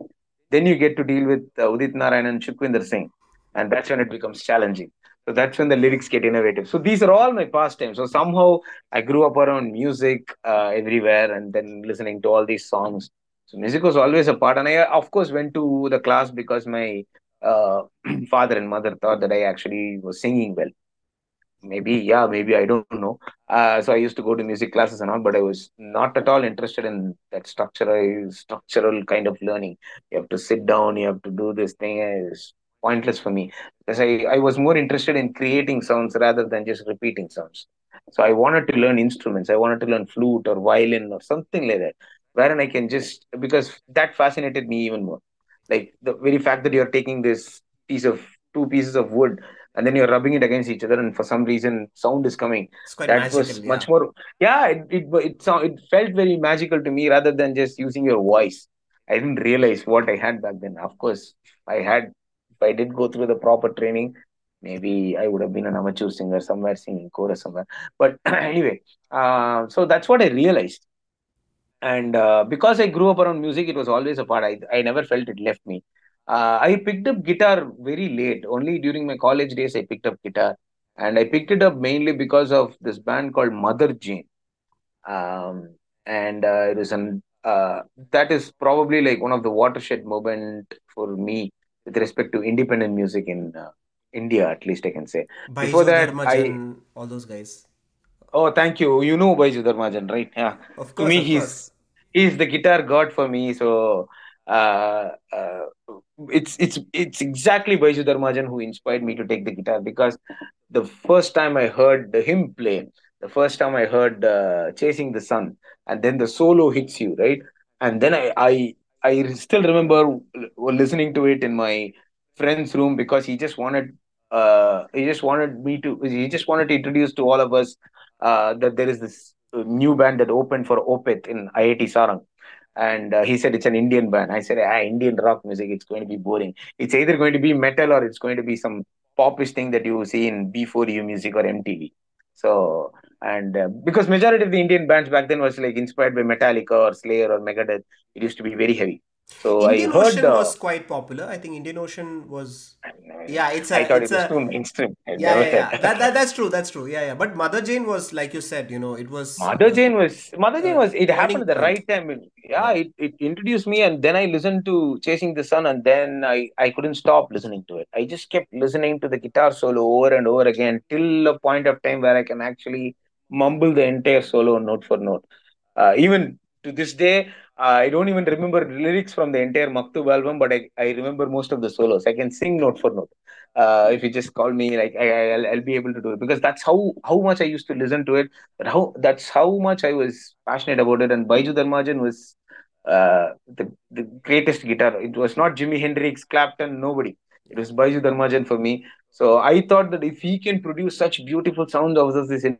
B: Then you get to deal with uh, Udit Narayan and Sukhwinder Singh and that's when it becomes challenging so that's when the lyrics get innovative so these are all my pastimes so somehow I grew up around music uh, everywhere and then listening to all these songs so music was always a part and I of course went to the class because my uh, [clears throat] father and mother thought that I actually was singing well. Maybe, yeah, maybe I don't know. Uh, so I used to go to music classes and all, but I was not at all interested in that structural, structural kind of learning. You have to sit down, you have to do this thing. Is pointless for me because I, I was more interested in creating sounds rather than just repeating sounds. So I wanted to learn instruments. I wanted to learn flute or violin or something like that, wherein I can just because that fascinated me even more like the very fact that you're taking this piece of two pieces of wood and then you're rubbing it against each other and for some reason sound is coming
A: It's quite
B: that
A: magical.
B: was
A: Yeah.
B: much more yeah it it it, sound, it felt very magical to me rather than just using your voice i didn't realize what i had back then of course i had if i did go through the proper training maybe i would have been an amateur singer somewhere singing chorus somewhere but [clears throat] anyway uh, so that's what i realized and uh, because I grew up around music, it was always a part. I I never felt it left me. Uh, I picked up guitar very late. Only during my college days, I picked up guitar, and I picked it up mainly because of this band called Mother Jane. Um, and uh, it is an uh, that is probably like one of the watershed moment for me with respect to independent music in uh, India. At least I can say. Before that, I
A: all those guys.
B: oh thank you. You know Baiju Dharmajan, right? Yeah.
A: Of course.
B: To
A: me,
B: he's
A: course.
B: he's the guitar god for me. So uh, uh, it's it's it's exactly Baiju Dharmajan who inspired me to take the guitar because the first time I heard him play, the first time I heard uh, Chasing the Sun, and then the solo hits you right, and then I I I still remember listening to it in my friend's room because he just wanted uh he just wanted me to he just wanted to introduce to all of us uh that there is this uh, new band that opened for Opeth in IIT Saarang and uh, he said it's an Indian band. I said, ah, Indian rock music, it's going to be boring. It's either going to be metal or it's going to be some popish thing that you see in B4U music or MTV. So, and uh, because majority of the Indian bands back then was like inspired by Metallica or Slayer or Megadeth, it used to be very heavy. So I
A: Indian
B: heard
A: Ocean
B: the.
A: was quite popular. I think Indian Ocean was. Yeah, it's
B: I
A: a,
B: thought
A: it's
B: it was
A: a.
B: too mainstream. I
A: Yeah, yeah, yeah. That, that that's true. That's true. Yeah, yeah. But Mother Jane was, like you said, you know, it was
B: Mother
A: uh,
B: Jane was Mother Jane
A: a
B: was it happened at the right time. It- yeah,
A: Yeah.
B: it, it introduced me and then I listened to Chasing the Sun and then I, I couldn't stop listening to it. I just kept listening to the guitar solo over and over again till a point of time where I can actually mumble the entire solo note for note. Uh, even to this day, uh, I don't even remember lyrics from the entire Maktub album, but I, I remember most of the solos. I can sing note for note. Uh, if you just call me, like I, I- I'll, I'll be able to do it because that's how how much I used to listen to it. But how that's how much I was passionate about it. And Baiju Dharmajan was uh, the the greatest guitar. It was not Jimi Hendrix, Clapton, nobody. It was Baiju Dharmajan for me. So I thought that if he can produce such beautiful sound of this in-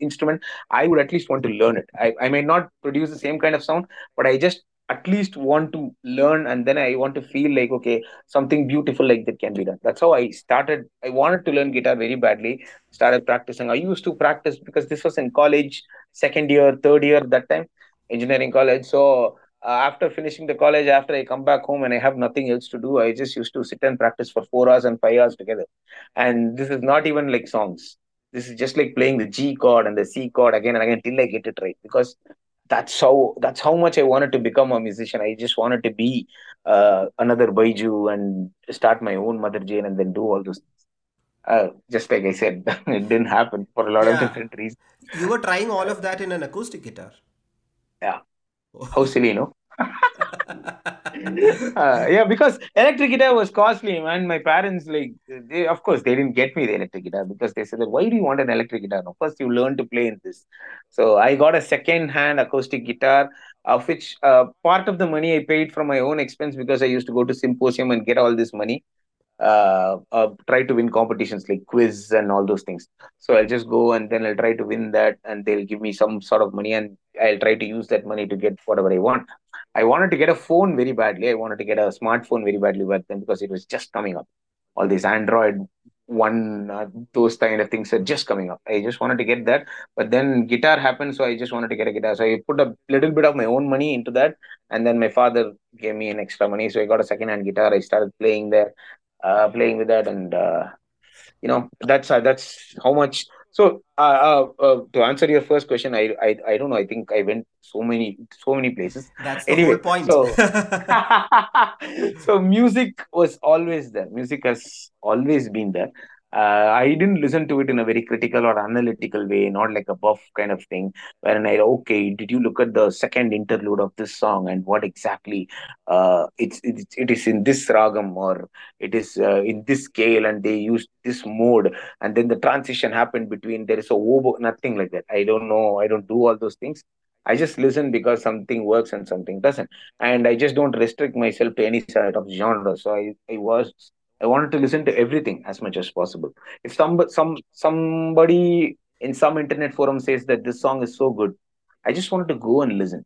B: instrument, I would at least want to learn it. I, I may not produce the same kind of sound, but I just at least want to learn and then I want to feel like, okay, something beautiful like that can be done. That's how I started. I wanted to learn guitar very badly, started practicing. I used to practice because this was in college, second year, third year, that time, engineering college. So uh, after finishing the college, after I come back home and I have nothing else to do, I just used to sit and practice for four hours and five hours together. And this is not even like songs. This is just like playing the G chord and the C chord again and again till I get it right. Because that's how that's how much I wanted to become a musician. I just wanted to be uh, another Baiju and start my own Mother Jane and then do all those things. Uh, just like I said, [laughs] it didn't happen for a lot of different reasons.
A: You were trying all of that in an acoustic guitar.
B: yeah, how silly, no? [laughs] uh, yeah, because electric guitar was costly, man. My parents, like, they, of course, they didn't get me the electric guitar because they said, "Why do you want an electric guitar? No, first you learn to play in this." So I got a second-hand acoustic guitar, of which uh, part of the money I paid from my own expense because I used to go to symposium and get all this money uh, uh, try to win competitions like quiz and all those things. So I'll just go and then I'll try to win that, and they'll give me some sort of money, and I'll try to use that money to get whatever I want. I wanted to get a phone very badly. I wanted to get a smartphone very badly back then because it was just coming up. All these Android one, uh, those kind of things are just coming up. I just wanted to get that, but then guitar happened, so I just wanted to get a guitar. So I put a little bit of my own money into that, and then my father gave me an extra money, so I got a second-hand guitar. I started playing there uh, playing with that, and uh, you know that's uh, that's how much. So uh, uh, uh, to answer your first question, I, I I don't know. I think I went so many so many places.
A: That's the whole
B: Anyway,
A: point.
B: so [laughs] [laughs] so music was always there. Music has always been there. Uh, I didn't listen to it in a very critical or analytical way, not like a buff kind of thing. Wherein I okay, did you look at the second interlude of this song and what exactly uh, it's, it's it is in this ragam or it is uh, in this scale and they used this mode and then the transition happened between there is a oboe, nothing like that. I don't know. I don't do all those things. I just listen because something works and something doesn't and I just don't restrict myself to any sort of genre. So I, I was I wanted to listen to everything as much as possible. If some some somebody in some internet forum says that this song is so good, I just wanted to go and listen.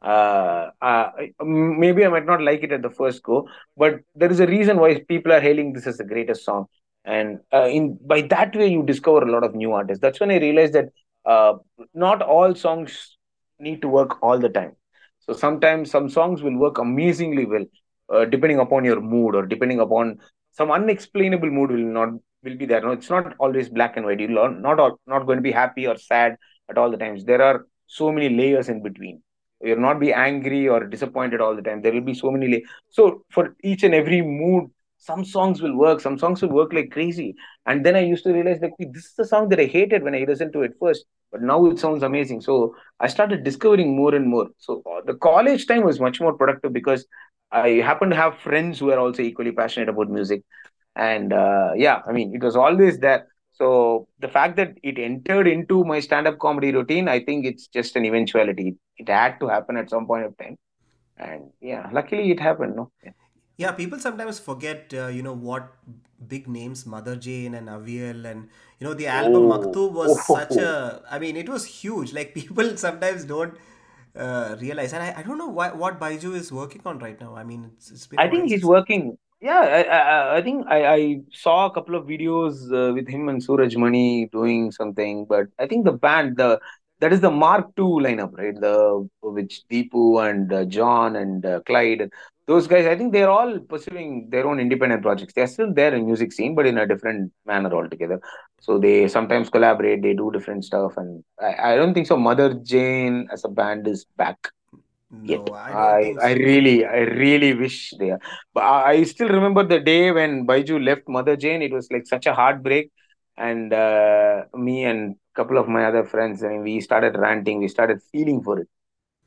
B: Uh, uh, maybe I might not like it at the first go, but there is a reason why people are hailing this as the greatest song. And uh, in by that way, you discover a lot of new artists. That's when I realized that uh, not all songs need to work all the time. So sometimes some songs will work amazingly well, uh, depending upon your mood or depending upon some unexplainable mood will not will be there. No, it's not always black and white. You're not not going to be happy or sad at all the times. There are so many layers in between. You'll not be angry or disappointed all the time. There will be so many layers. So for each and every mood, some songs will work. Some songs will work like crazy. And then I used to realize that this is the song that I hated when I listened to it first, but now it sounds amazing. So I started discovering more and more. So uh, the college time was much more productive because I happen to have friends who are also equally passionate about music. And uh, yeah, I mean, it was always there. So the fact that it entered into my stand-up comedy routine, I think it's just an eventuality. It had to happen at some point of time. And yeah, luckily it happened. No. Yeah.
A: Yeah, people sometimes forget, uh, you know, what big names Mother Jane and Avial and, you know, the album
B: Oh,
A: Maktub was [laughs] such
B: oh,
A: a, I mean, it was huge. Like, [laughs] people sometimes don't uh, realize. And I, I don't know why, what Baiju is working on right now. I mean, it's, it's been a
B: I think he's working. Yeah, I, I, I think I, I saw a couple of videos uh, with him and Suraj Mani doing something, but I think the band, the that is the Mark II lineup, right? The which Deepu and uh, John and uh, Clyde, those guys. I think they're all pursuing their own independent projects. They're still there in music scene, but in a different manner altogether. So they sometimes collaborate. They do different stuff, and I, I don't think so. Mother Jane as a band is back yet.
A: I
B: I
A: think
B: I really I really wish they are. But I, I still remember the day when Baiju left Mother Jane. It was like such a heartbreak, and uh, me and a couple of my other friends, I mean, we started ranting. We started feeling for it,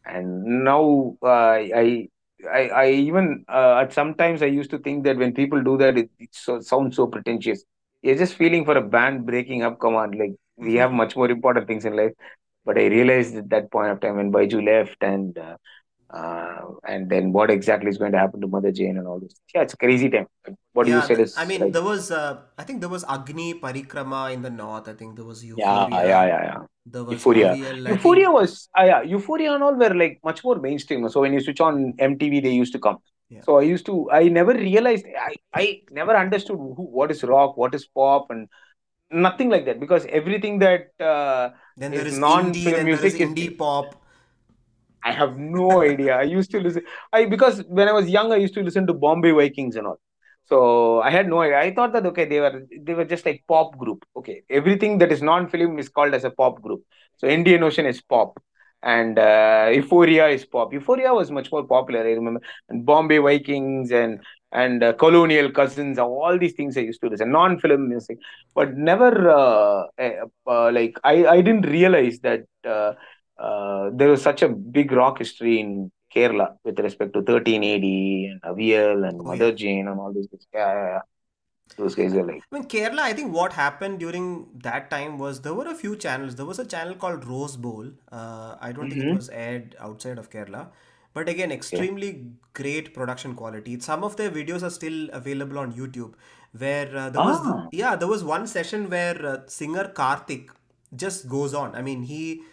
B: and now uh, I. I, I even uh, at sometimes I used to think that when people do that, it, it so, sounds so pretentious. You're just feeling for a band breaking up. Come on, like we have much more important things in life. But I realized at that point of time when Baiju left and uh, uh, and then what exactly is going to happen to Mother Jane and all this. Yeah, it's a crazy time. What do you
A: Yeah,
B: said
A: I mean,
B: right.
A: there was, uh, I think there was Agni Parikrama in the north. I think there was
B: Yeah, yeah, yeah, yeah.
A: There was
B: Euphoria. Euphoria was, uh, yeah, Euphoria and all were like much more mainstream. So when you switch on MTV, they used to come.
A: yeah.
B: So I used to, I never realized, I, I never understood who, what is rock, what is pop, and nothing like that because everything that uh,
A: Then there
B: is
A: is indie, then there is
B: music is
A: indie pop.
B: I have no idea. I used to listen. I because when I was young, I used to listen to Bombay Vikings and all. So I had no idea. I thought that okay, they were they were just like pop group. Okay, everything that is non-film is called as a pop group. So Indian Ocean is pop. and uh, Euphoria is pop. Euphoria was much more popular. I remember and Bombay Vikings and and uh, Colonial Cousins. All these things I used to listen. Non-film music, but never uh, uh, like I I didn't realize that uh, there was such a big rock history in Kerala with respect to 13AD and Avial and
A: Oh,
B: Mother
A: yeah.
B: Jane and all these things. Yeah, yeah, yeah. Those guys are like,
A: I mean, Kerala, I think what happened during that time was there were a few channels. There was a channel called Rose Bowl. Uh, I don't think it
B: mm-hmm.
A: was aired outside of Kerala. But again,
B: yeah.
A: extremely great production quality. Some of their videos are still available on YouTube. Where uh, there was,
B: Ah,
A: yeah, there was one session where uh, singer Karthik just goes on. I mean, he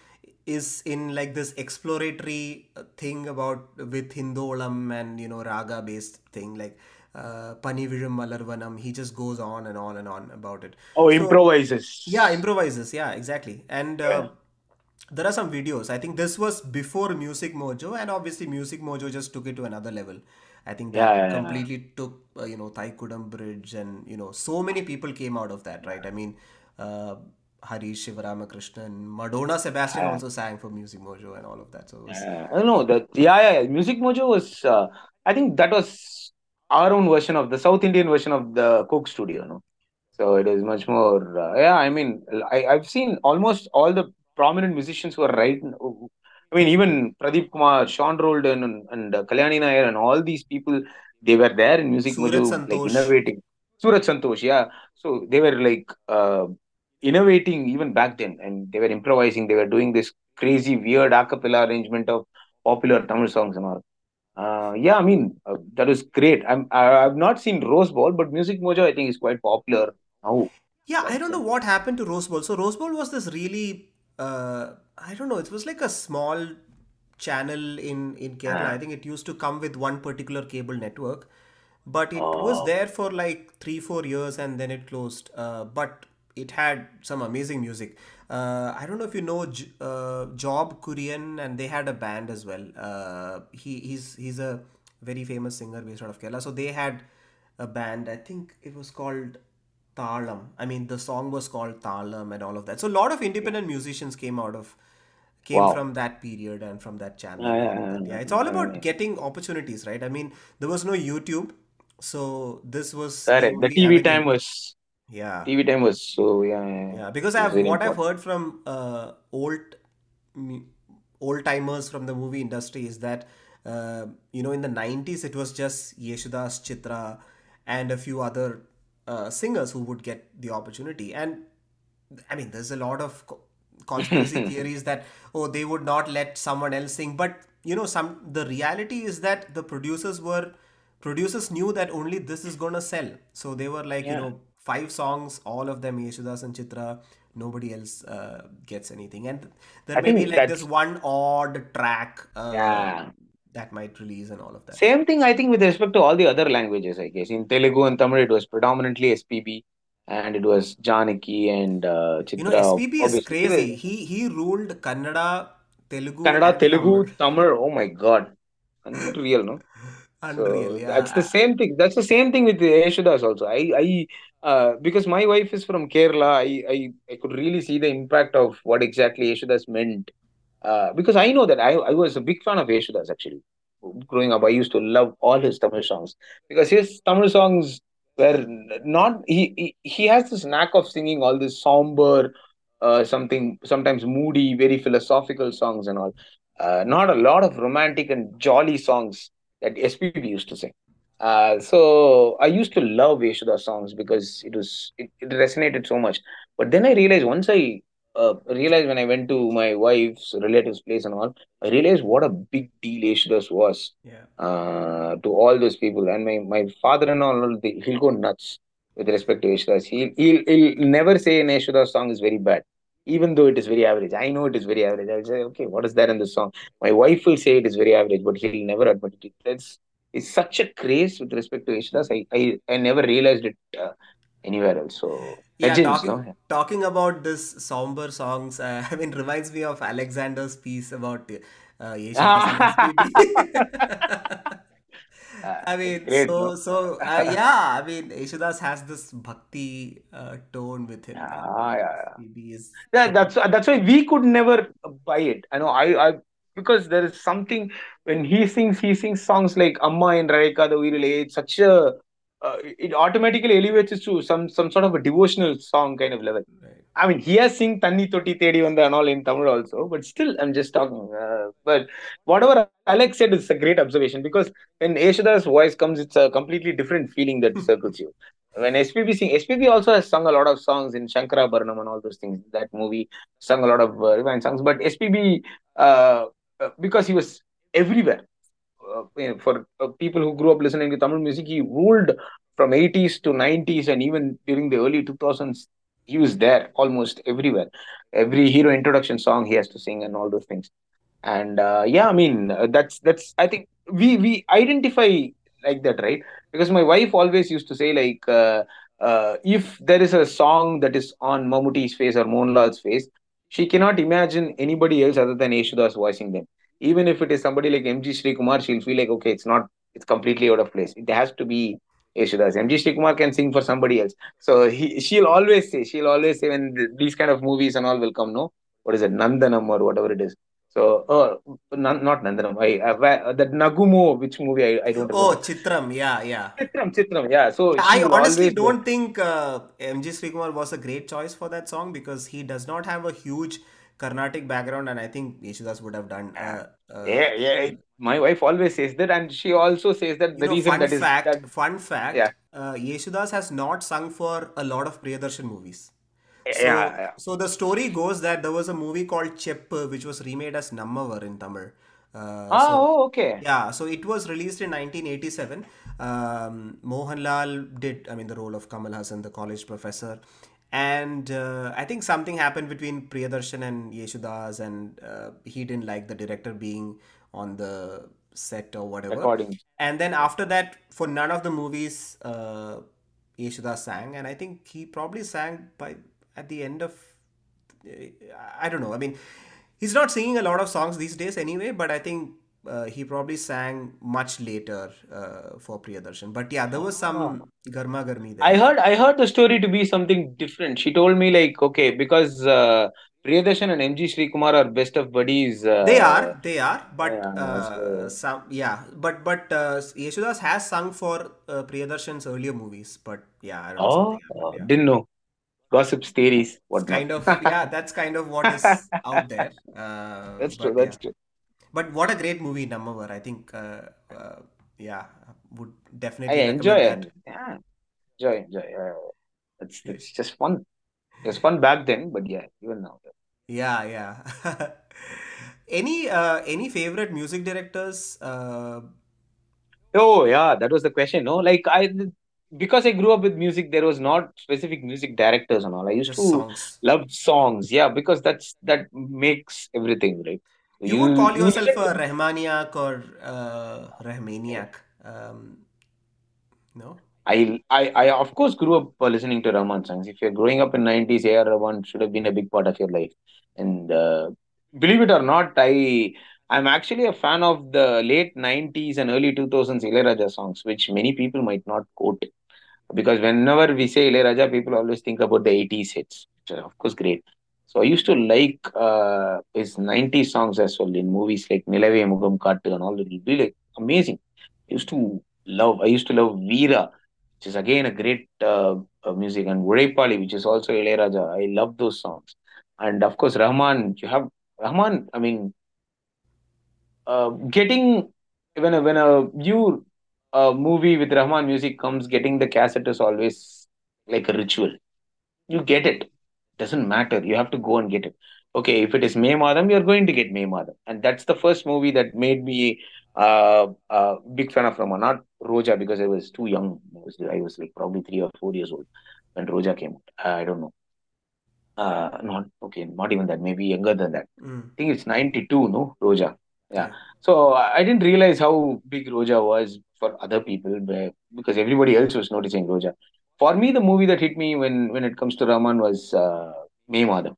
A: is in like this exploratory uh, thing about with Hindolam and you know raga based thing like uh, Panivirum Malarvanam. He just goes on and on and on about it.
B: oh,
A: So
B: improvises.
A: yeah, improvises. Yeah, exactly. And
B: Yeah,
A: uh, there are some videos. I think this was before Music Mojo, and obviously Music Mojo just took it to another level. I think
B: yeah,
A: that
B: yeah, yeah.
A: completely took uh, you know Thaikudam Bridge, and you know so many people came out of that, right? I mean, uh, Harish Sivaramakrishnan, Madonna Sebastian also sang for Music Mojo and all of that. So was
B: Yeah, I know that. Yeah, yeah, yeah. Music Mojo was. Uh, I think that was our own version of the South Indian version of the Coke Studio. No, so it is much more. Uh, yeah, I mean, I I've seen almost all the prominent musicians who are right. I mean, even Pradeep Kumar, Sean Roldan, and, and uh, Kalyani Nair, and all these people, they were there in Music
A: Suraj
B: Mojo, like innovating. Suraj Santosh, yeah. So they were like uh, innovating even back then, and they were improvising. They were doing this crazy, weird a cappella arrangement of popular Tamil songs and all. Uh, yeah, I mean uh, that is great. I'm I, I've not seen Rose Bowl, but Music Mojo I think is quite popular now.
A: Yeah, I don't know what happened to Rose Bowl. So Rose Bowl was this really, uh, I don't know. It was like a small channel in in Kerala. I
B: uh,
A: think it used to come with one particular cable network, but it was
B: oh,
A: there for like three four years and then it closed. Uh, but it had some amazing music. Uh, I don't know if you know J- uh, Job Kurian, and they had a band as well. Uh, he he's he's a very famous singer based out of Kerala. So they had a band. I think it was called Thalam. I mean, the song was called Thalam and all of that. So a lot of independent musicians came out of came
B: wow.
A: from that period and from that channel. Know. Yeah, it's all about getting opportunities, right? I mean, there was no YouTube, so this was the
B: correct. The
A: only
B: TV time was
A: Yeah,
B: TV time was so yeah, yeah, yeah.
A: yeah. Because I've
B: very
A: what I've heard from uh, old old timers from the movie industry is that uh, you know in the 90s it was just Yeshudas, Chitra, and a few other uh, singers who would get the opportunity. And I mean, there's a lot of co- conspiracy [laughs] theories that oh they would not let someone else sing, but you know some the reality is that the producers were producers knew that only this is gonna sell, so they were like you know five songs, all of them Yeshudas and Chitra, nobody else uh, gets anything, and there
B: I
A: may be like this one odd track uh,
B: yeah.
A: that might release and all of that.
B: Same thing I think with respect to all the other languages. I guess in Telugu and Tamil it was predominantly SPB, and it was Janaki and uh,
A: You know,
B: Chitra.
A: SPB is crazy. He he ruled Kannada, Telugu,
B: Kannada, Telugu,
A: Tamil.
B: Tamil. Oh my God, unreal, no? [laughs]
A: Unreal,
B: So that's the same thing. That's the same thing with the Yeshudas also. I, I, uh, because my wife is from Kerala, I, I, I could really see the impact of what exactly Yeshudas meant. Uh, because I know that I, I was a big fan of Yeshudas actually. Growing up, I used to love all his Tamil songs because his Tamil songs were not. He, he, he has this knack of singing all this somber, uh, something sometimes moody, very philosophical songs and all. Uh, not a lot of romantic and jolly songs that SPB used to sing. Uh, so I used to love Yeshuda songs because it was it, it resonated so much. But then I realized once I uh, realized when I went to my wife's relatives' place and all, I realized what a big deal Yeshudas was
A: Yeah.
B: uh, to all those people. And my, my father-in-law, they- he'll go nuts with respect to Yeshudas. He'll, he'll, he'll never say an Yeshudas song is very bad, even though it is very average. I know it is very average. I'll say, okay, what is that in the song? My wife will say it is very average, but he'll never admit it. It's, it's such a craze with respect to Yeshudas. I, I, I never realized it uh, anywhere else. So,
A: Yeah,
B: legends,
A: talking
B: no?
A: talking about this somber songs, uh, [laughs] I mean, reminds me of Alexander's piece about uh, Yeshudas and SPB.
B: Uh,
A: I mean,
B: great,
A: so so uh, [laughs] yeah, I mean, Yeshudas has this bhakti uh, tone with him,
B: Ah, yeah, yeah.
A: Is
B: Yeah, that's that's why we could never buy it. I know I I because there is something when he sings he sings songs like Amma and Raika the Uyirile. It's such a uh, it automatically elevates it to some some sort of a devotional song kind of level.
A: Right.
B: I mean, he has sing Tanni Totti Tedi Vanda and all in Tamil also, but still, I'm just talking. Uh, but whatever Alex said is a great observation because when Yeshudas's voice comes, it's a completely different feeling that [laughs] circles you. When SPB sing, SPB also has sung a lot of songs in Shankara Bharanam and all those things. That movie sung a lot of uh, songs, but SPB, uh, uh, because he was everywhere, uh, you know, for uh, people who grew up listening to Tamil music, he ruled from 80s to 90s and even during the early 2000s he was there almost everywhere. Every hero introduction song he has to sing and all those things. And uh, yeah i mean uh, that's that's i think we we identify like that right? Because my wife always used to say like uh, if there is a song that is on Mammootty's face or mohanlal's face she cannot imagine anybody else other than Yeshudas voicing them even if it is somebody like mg Srikumar, she'll feel like okay it's not it's completely out of place it has to be Yeshudas. MG Srikumar can sing for somebody else. So he, she'll always say, she'll always say when th- these kind of movies and all will come, no, what is it, Nandanam or whatever it is. So, uh, not, not Nandanam, I, uh, that Nagumo, which movie I, I don't
A: Oh. Chitram, yeah, yeah.
B: Chitram, Chitram, yeah. So
A: I honestly don't think uh, MG Srikumar was a great choice for that song because he does not have a huge Carnatic background, and I think Yeshudas would have done. Uh, uh,
B: Yeah, yeah. My wife always says that, and she also says that the
A: know,
B: reason
A: fun
B: that is that,
A: fact, fun
B: yeah,
A: fact, uh, Yeshudas has not sung for a lot of Priyadarshan movies.
B: Yeah,
A: So,
B: yeah.
A: so the story goes that there was a movie called Cheppu, which was remade as Nammavar in Tamil. Uh,
B: Ah,
A: so
B: oh, okay.
A: yeah, so it was released in 1987. Um, Mohanlal did, I mean, the role of Kamal Haasan, the college professor. And uh, I think something happened between Priyadarshan and Yeshudas, and uh, he didn't like the director being on the set or whatever.
B: Recording.
A: And then after that, for none of the movies, uh, Yeshudas sang, and I think he probably sang by at the end of I don't know. I mean, he's not singing a lot of songs these days anyway, but I think uh, he probably sang much later uh, for Priyadarshan. But yeah, there was some garma garmi
B: I heard I heard the story to be something different. She told me like, okay, because uh, Priyadarshan and MG Srikumar are best of buddies.
A: They
B: Uh,
A: are, they are, but
B: yeah,
A: uh, some yeah, but but uh, Yeshudas has sung for uh, Priyadarshan's earlier movies, but yeah, I don't know,
B: oh.
A: Yeah.
B: didn't know gossips, theories, what
A: kind of yeah, that's kind of what is out there. [laughs] Uh,
B: That's true.
A: but yeah.
B: That's true.
A: But what a great movie, Nammavar. I think, uh, uh, yeah, would definitely.
B: I
A: enjoy
B: it.
A: that.
B: Yeah, enjoy, enjoy. Uh, it's it's just fun. It was fun back then, but yeah, even now.
A: yeah. yeah. [laughs] Any uh, any favorite music directors? Uh,
B: Oh yeah, that was the question. No, like I because I grew up with music, there was not specific music directors and all. I used
A: just
B: to
A: songs.
B: love songs. Yeah, because that's that makes everything right.
A: You would call yourself a Rahmaniac or uh, Rahmaniac. Um, no?
B: I, I, I of course grew up uh, listening to Rahman songs. If you're growing up in 90s, A.R. Rahman should have been a big part of your life. And uh, believe it or not, I I'm actually a fan of the late 90s and early 2000s Ilayaraja songs, which many people might not quote. Because whenever we say Ilayaraja, people always think about the 80s hits, which are of course great. So I used to like uh, his 90s songs as well in movies like Nilave Mugam Kattu and all that. It'd be like amazing. I used to love, I used to love Veera which is again a great uh, uh, music, and Uzhaippali, which is also Ilayaraja. I love those songs. And of course, Rahman, you have Rahman, I mean, uh, getting when a, when a new uh, movie with Rahman music comes, getting the cassette is always like a ritual. You get it. Doesn't matter. You have to go and get it. Okay, if it is May Madam, you're going to get May Madam. And that's the first movie that made me uh, uh, big fan of Rahman. Not Roja because I was too young. I was, I was like probably three or four years old when Roja came out. I don't know. Uh, not okay, not even that. Maybe younger than that.
A: Mm,
B: I think it's 92, no? Roja. Yeah. So I didn't realize how big Roja was for other people because everybody else was noticing Roja. For me, the movie that hit me when when it comes to Rahman was uh, May Madam.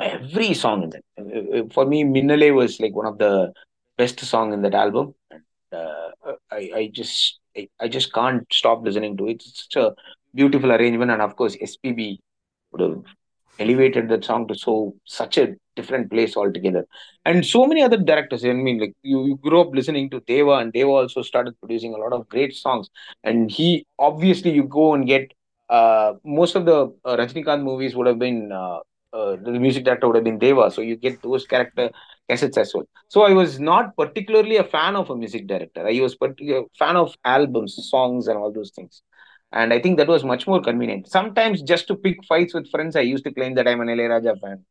B: Every song in that. Uh, uh, For me, Minnale was like one of the best song in that album. And uh, I I just I, I just can't stop listening to it. It's such a beautiful arrangement, and of course, SPB would have elevated that song to so such a different place altogether. And so many other directors. I mean, like you, you grew up listening to Deva, and Deva also started producing a lot of great songs. And he obviously you go and get uh, most of the uh, Rajinikanth movies would have been uh, uh, the music director would have been Deva, so you get those character cassettes as well. So I was not particularly a fan of a music director. I was particularly a fan of albums, songs, and all those things. And I think that was much more convenient. Sometimes just to pick fights with friends, I used to claim that I'm an Raja fan.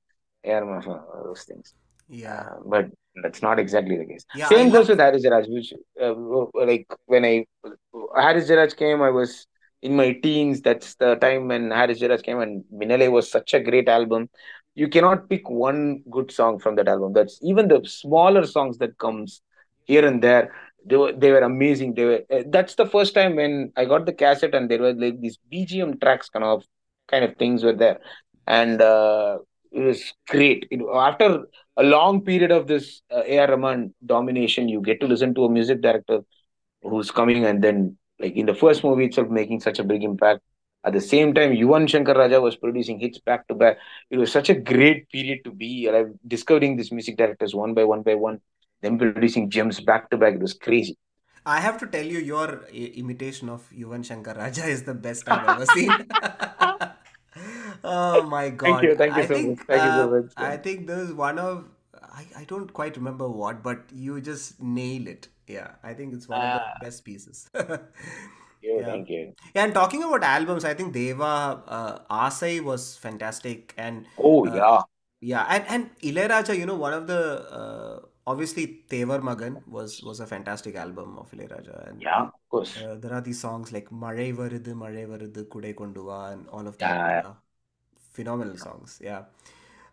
B: Yeah, those things.
A: Yeah.
B: Uh, but that's not exactly the case.
A: Yeah,
B: Same goes with Harris Jayaraj, which uh, like when I Harris Jayaraj came, I was in my teens. That's the time when Harris Jayaraj came, and Minnale was such a great album. You cannot pick one good song from that album. That's even the smaller songs that comes here and there. They were they were amazing. They were. Uh, that's the first time when I got the cassette, and there were like these BGM tracks, kind of kind of things were there, and uh, it was great. It, after a long period of this uh, A.R. Rahman domination, you get to listen to a music director who's coming and then, like in the first movie itself, making such a big impact. At the same time, Yuvan Shankar Raja was producing hits back to back. It was such a great period to be alive, discovering these music directors one by one by one, them producing gems back to back. It was crazy.
A: I have to tell you, your i- imitation of Yuvan Shankar Raja is the best I've ever seen. [laughs] oh my god!
B: Thank you, thank you
A: I
B: so much.
A: think
B: Thank you so
A: uh,
B: much.
A: I think there's one of I, I don't quite remember what, but you just nail it. Yeah, I think it's one of the
B: Ah,
A: best pieces. [laughs]
B: you,
A: Yeah.
B: thank you.
A: Yeah, and talking about albums, I think Deva uh, Asai was fantastic, and
B: Oh
A: uh,
B: yeah,
A: yeah, and and Ilayaraja, you know, one of the uh, obviously Thevar Magan was was a fantastic album of Ilayaraja, and
B: yeah, of course.
A: uh, there are these songs like Mazhai Varudhu, Mazhai Varudhu, Kudai Konduva, and all of that.
B: Yeah,
A: Uh, phenomenal songs, yeah.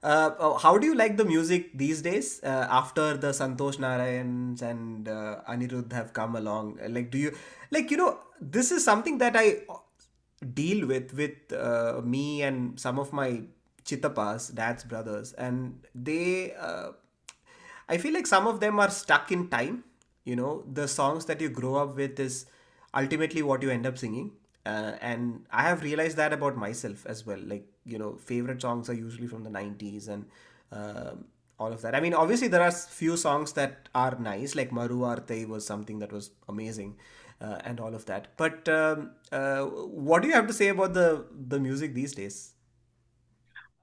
A: Uh, oh, how do you like the music these days uh, after the Santosh Narayans and uh, Anirudh have come along? Like, do you like you know this is something that I deal with with uh, me and some of my chitapas, dad's brothers, and they. Uh, I feel like some of them are stuck in time. You know, the songs that you grow up with is ultimately what you end up singing. Uh, and I have realized that about myself as well. Like, you know, favorite songs are usually from the 90s and um all of that. I mean, obviously, there are few songs that are nice, like Maru Vaarthai was something that was amazing uh, and all of that. But um, uh, what do you have to say about the, the music these days?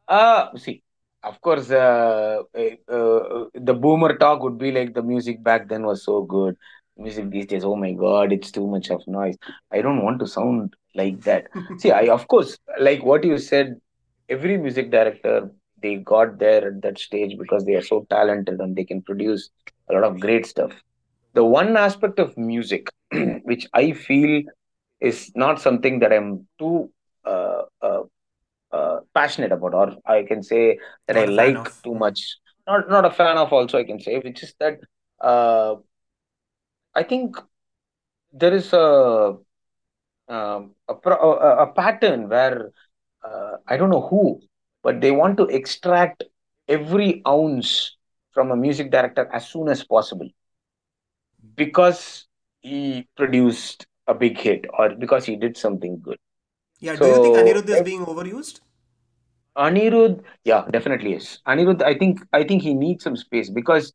B: Uh, see, of course, uh, eh, uh, the boomer talk would be like the music back then was so good. Music these days, oh my God, it's too much of noise. I don't want to sound like that. [laughs] See, I, of course, like what you said, every music director, they got there at that stage because they are so talented and they can produce a lot of great stuff. The one aspect of music, [clears throat] which I feel is not something that I'm too uh, uh, passionate about, or I can say that I
A: Not fan
B: like
A: of.
B: too much. Not not a fan of. Also, I can say, which is that uh, I think there is a um, a, pro- a a pattern where uh, I don't know who, but they want to extract every ounce from a music director as soon as possible because he produced a big hit or because he did something good.
A: Yeah, do you think Anirudh is being overused?
B: Anirudh, yeah, definitely yes. Anirudh, I think I think he needs some space because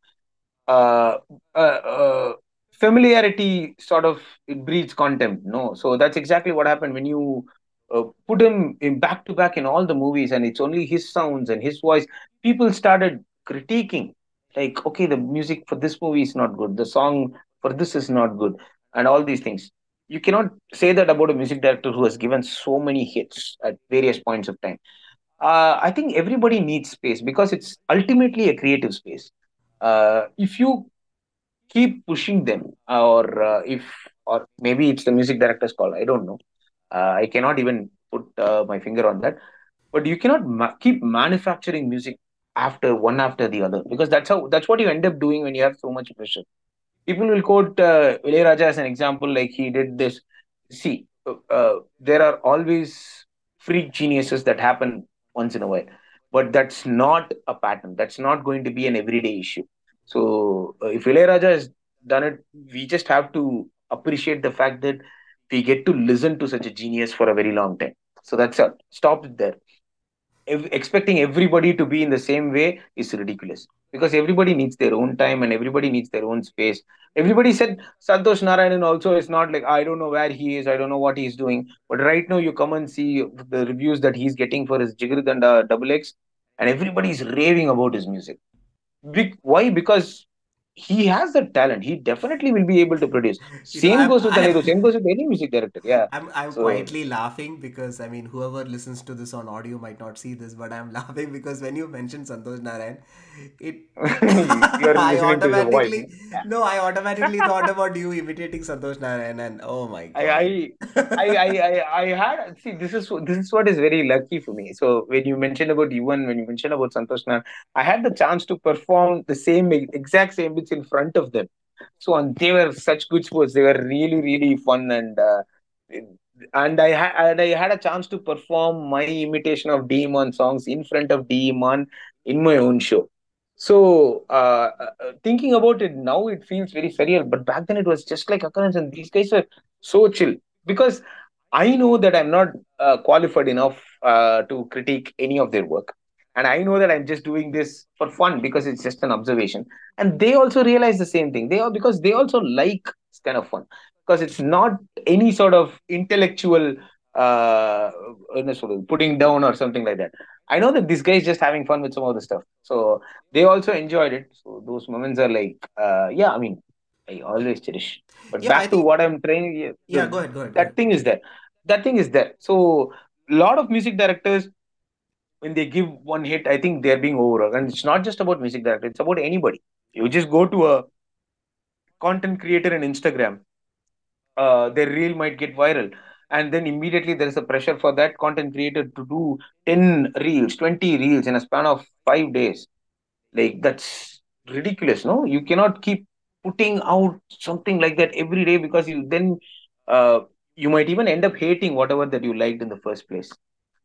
B: uh, uh, uh, familiarity sort of it breeds contempt. No, so that's exactly what happened when you uh, put him in back to back in all the movies, and it's only his sounds and his voice. People started critiquing, like, okay, the music for this movie is not good, the song for this is not good, and all these things. You cannot say that about a music director who has given so many hits at various points of time uh, I think everybody needs space because it's ultimately a creative space. Uh, if you keep pushing them, or uh, if, or maybe it's the music director's call, I don't know. Uh, I cannot even put uh, my finger on that. But you cannot ma- keep manufacturing music after one after the other because that's how that's what you end up doing when you have so much pressure people will quote uh, Ilayaraja as an example, like he did this. See, uh, there are always freak geniuses that happen once in a while, but that's not a pattern. That's not going to be an everyday issue. So, uh, if Ilayaraja has done it, we just have to appreciate the fact that we get to listen to such a genius for a very long time. So that's all. Stop it there. ev- expecting everybody to be in the same way is ridiculous because everybody needs their own time and everybody needs their own space. Everybody said Santosh Narayanan also is not like I don't know where he is, I don't know what he's doing. But right now you come and see the reviews that he's getting for his Jigarthanda Double X, and everybody is raving about his music. Be- why? Because he has the talent. He definitely will be able to produce.
A: You know,
B: Same
A: I'm
B: goes with Anirudh. Same goes with any music director. Yeah.
A: I'm I'm
B: So
A: quietly laughing because I mean whoever listens to this on audio might not see this, but I'm [laughs] laughing because when you mentioned Santosh Narayan, it [laughs]
B: you're [laughs]
A: I
B: listening to the voice.
A: automatically no, I automatically thought about you imitating Santosh Narayan and oh my God.
B: I, I, I, I, I had see this is this is what is very lucky for me. So when you mentioned about Yuvan, when you mentioned about Santosh Narayan, I had the chance to perform the same exact same in front of them. So and they were such good sports. They were really really fun and uh, and I had and I had a chance to perform my imitation of D. Imman songs in front of D. Imman in my own show. So uh, uh, thinking about it now, it feels very surreal. But back then, it was just like occurrence, and these guys were so chill because I know that I'm not uh, qualified enough uh, to critique any of their work. And I know that I'm just doing this for fun because it's just an observation. And they also realize the same thing. They are because they also like this kind of fun because it's not any sort of intellectual uh, sort of putting down or something like that. I know that this guy is just having fun with some of the stuff. So they also enjoyed it. So those moments are like, uh, yeah, I mean, I always cherish. But
A: Yeah, I
B: back to
A: think
B: what I'm trying, yeah,
A: yeah, go ahead, go ahead, go
B: that
A: ahead.
B: thing is there. That thing is there. So a lot of music directors, when they give one hit, I think they're being over. And it's not just about music director; it's about anybody. You just go to a content creator on Instagram, uh, their reel might get viral, and then immediately there is a pressure for that content creator to do ten reels, twenty reels in a span of five days like that's ridiculous, no? You cannot keep putting out something like that every day because you then uh, you might even end up hating whatever that you liked in the first place.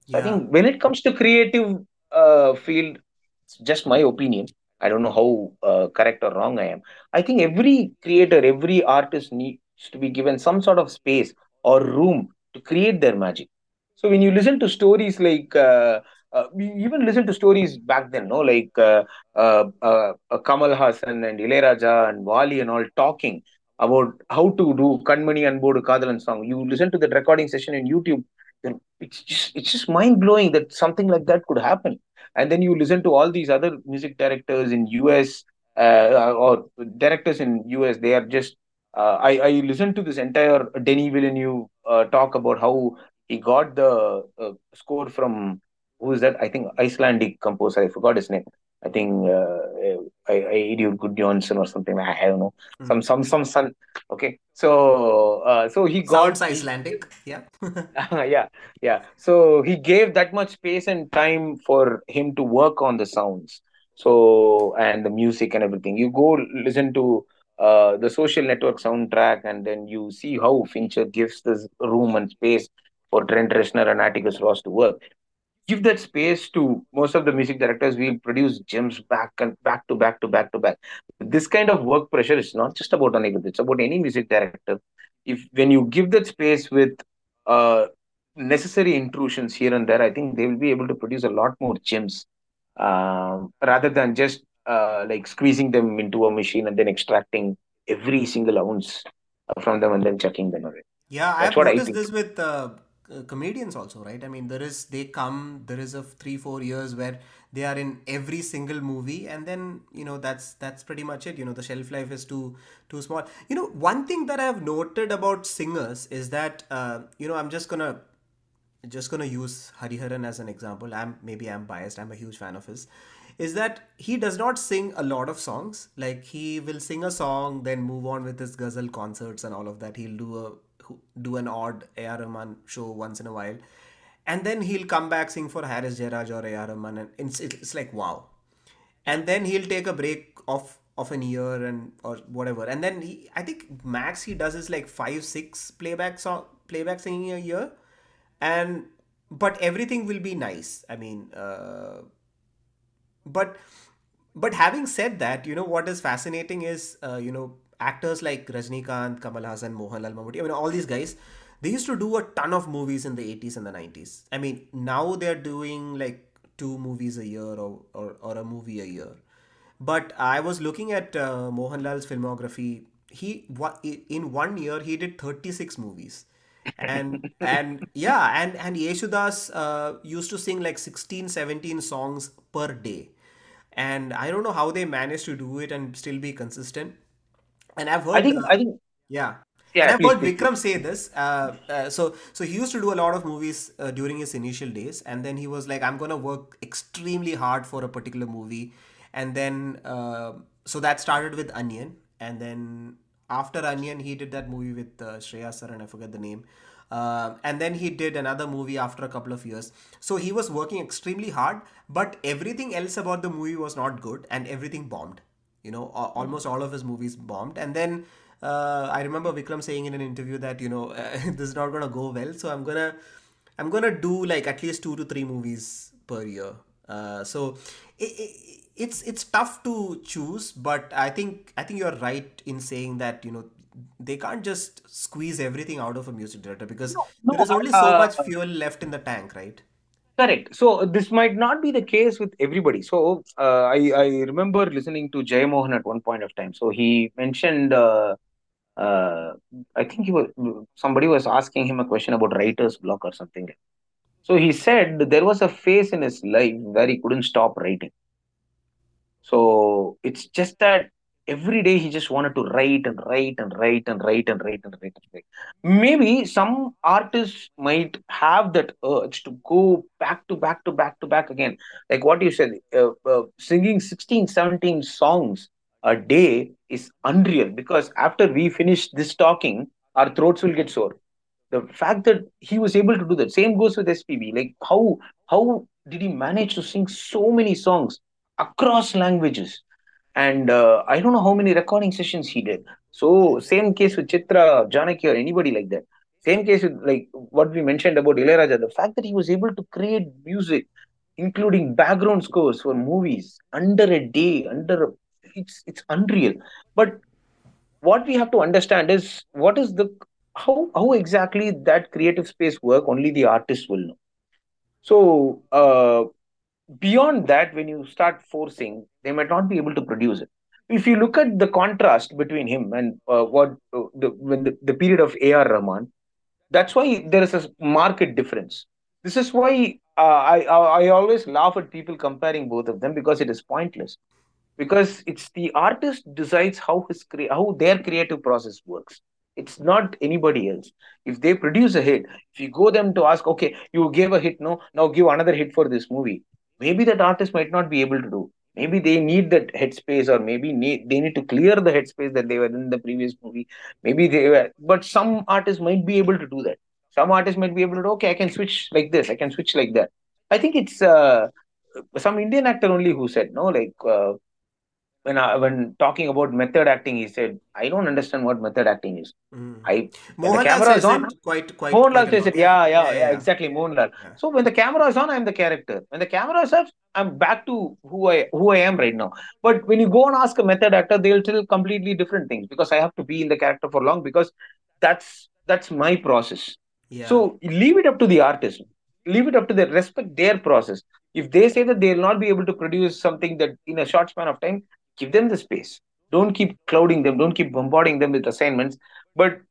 B: So I think when it comes to creative uh, field, it's just my opinion. I don't know how uh, correct or wrong I am. I think every creator, every artist needs to be given some sort of space or room to create their magic. So when you listen to stories like, uh, uh, we even listen to stories back then, no, like uh, uh, uh, uh, Kamal Haasan and Ilayaraja and Vaali and all talking about how to do Kanmani Anbodu Kadhalan song. You listen to that recording session in YouTube it's just it's just mind blowing that something like that could happen. And then you listen to all these other music directors in US uh, or directors in US. They are just uh, I I listened to this entire Denis Villeneuve uh, talk about how he got the uh, score from who is that? I think Icelandic composer. I forgot his name. I think uh, I, I Idiot Good Johnson or something. I, don't know. Some
A: Mm.
B: some some son. Okay. So uh, so he got
A: Sounds
B: he
A: Icelandic. Yeah. [laughs]
B: yeah, yeah. So he gave that much space and time for him to work on the sounds. So and the music and everything. You go listen to uh the social network soundtrack and then you see how Fincher gives this room and space for Trent Reznor and Atticus Ross to work give that space to most of the music directors we'll produce gems back and back to back to back to back. This kind of work pressure is not just about Anirudh, it's about any music director. If when you give that space with uh necessary intrusions here and there i think they will be able to produce a lot more gems um, rather than just uh, like squeezing them into a machine and then extracting every single ounce from them and then chucking them away.
A: Yeah,
B: that's
A: I've noticed this with uh, c- comedians also, right? I mean, there is they come, there is a three, four years where they are in every single movie, and then you know that's that's pretty much it. You know, the shelf life is too too small. You know, one thing that I've noted about singers is that uh, you know I'm just gonna just gonna use Hariharan as an example. I'm maybe I'm biased. I'm a huge fan of his. Is that he does not sing a lot of songs. Like he will sing a song, then move on with his ghazal concerts and all of that. He'll do a do an odd A.R. Rahman show once in a while, and then he'll come back sing for Harris Jayaraj or A.R. Rahman, and it's it's like wow and then he'll take a break of of an year and or whatever and then he i think max he does is like five six playback song playback singing a year and but everything will be nice i mean uh, but but having said that you know what is fascinating is uh, you know actors like rajinikanth kamal haasan mohanlal mammootty i mean all these guys they used to do a ton of movies in the 80s and the 90s i mean now they're doing like two movies a year or, or, or a movie a year. But I was looking at uh, Mohanlal's filmography. He in one year he did 36 movies. And [laughs] and yeah, and and Yeshudas uh, used to sing like 16 17 songs per day. And I don't know how they managed to do it and still be consistent. And I've
B: I
A: heard
B: think
A: uh,
B: I think
A: yeah. And
B: yeah.
A: I've heard
B: please, please.
A: Vikram say this. Uh, uh, so, so he used to do a lot of movies uh, during his initial days, and then he was like, "I'm gonna work extremely hard for a particular movie," and then uh, so that started with Anniyan, and then after Anniyan, he did that movie with uh, Shreya Sir, and I forget the name. Uh, and then he did another movie after a couple of years. So he was working extremely hard, but everything else about the movie was not good, and everything bombed you know almost all of his movies bombed. And then uh, i remember vikram saying in an interview that you know [laughs] this is not going to go well. So i'm going to i'm going to do like at least two to three movies per year. Uh, so it, it, it's it's tough to choose but i think i think you're right in saying that you know they can't just squeeze everything out of a music director because there
B: No,
A: is only so
B: uh,
A: much fuel left in the tank right
B: correct. So this might not be the case with everybody. So uh, I I remember listening to Jeyamohan at one point of time. So he mentioned. Uh, uh, I think he was somebody was asking him a question about writer's block or something. So he said there was a phase in his life where he couldn't stop writing. So it's just that every day he just wanted to write and write and write and write and write and write and write. Maybe some artists might have that urge to go back to back to back to back again. Like what you said, uh, uh, singing 16, 17 songs a day is unreal because after we finish this talking, our throats will get sore the fact that he was able to do that same goes with spb like how how did he manage to sing so many songs across languages and uh, i don't know how many recording sessions he did. So same case with chitra janaki or anybody like that. Same case with like what we mentioned about Ilayaraja, the fact that he was able to create music including background scores for movies under a day under a, it's it's unreal. But what we have to understand is what is the how how exactly that creative space work only the artist will know. So uh, beyond that when you start forcing they might not be able to produce it. If you look at the contrast between him and uh, what uh, the when the, the period of ar rahman that's why there is a market difference. This is why uh, I, I i always laugh at people comparing both of them because it is pointless. Because it's the artist decides how his cre- how their creative process works. It's not anybody else. If they produce a hit if you go them to ask okay you gave a hit no? Now give another hit for this movie maybe that artist might not be able to do. Maybe they need that headspace or maybe they need to clear the headspace that they were in the previous movie. Maybe they were but some artists might be able to do that. Some artists might be able to okay i can switch like this i can switch like that. I think it's uh, some indian actor only who said no like uh, when I, when talking about method acting, he said, "I don't understand what method acting is.
A: mm.
B: I when the camera is on,
A: it quite quite quite
B: Mohanlal says it. Yeah, yeah,
A: yeah
B: yeah,
A: yeah
B: exactly, Mohanlal.
A: yeah
B: So when the camera is on, I'm the character. When the camera is off, I'm back to who I who I am right now. But when you go and ask a method actor, they'll tell completely different things because I have to be in the character for long because that's that's my process.
A: yeah
B: So leave it up to the artist. Leave it up to the respect their process. If they say that they'll not be able to produce something that in a short span of time, give them the space. Don't keep clouding them. Don't keep bombarding them with assignments. But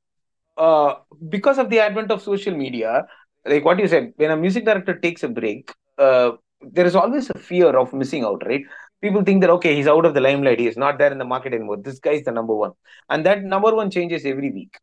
B: uh, because of the advent of social media, like what you said, when a music director takes a break, uh, there is always a fear of missing out, right? People think that okay, he's out of the limelight, he is not there in the market anymore. This guy is the number one, and that number one changes every week,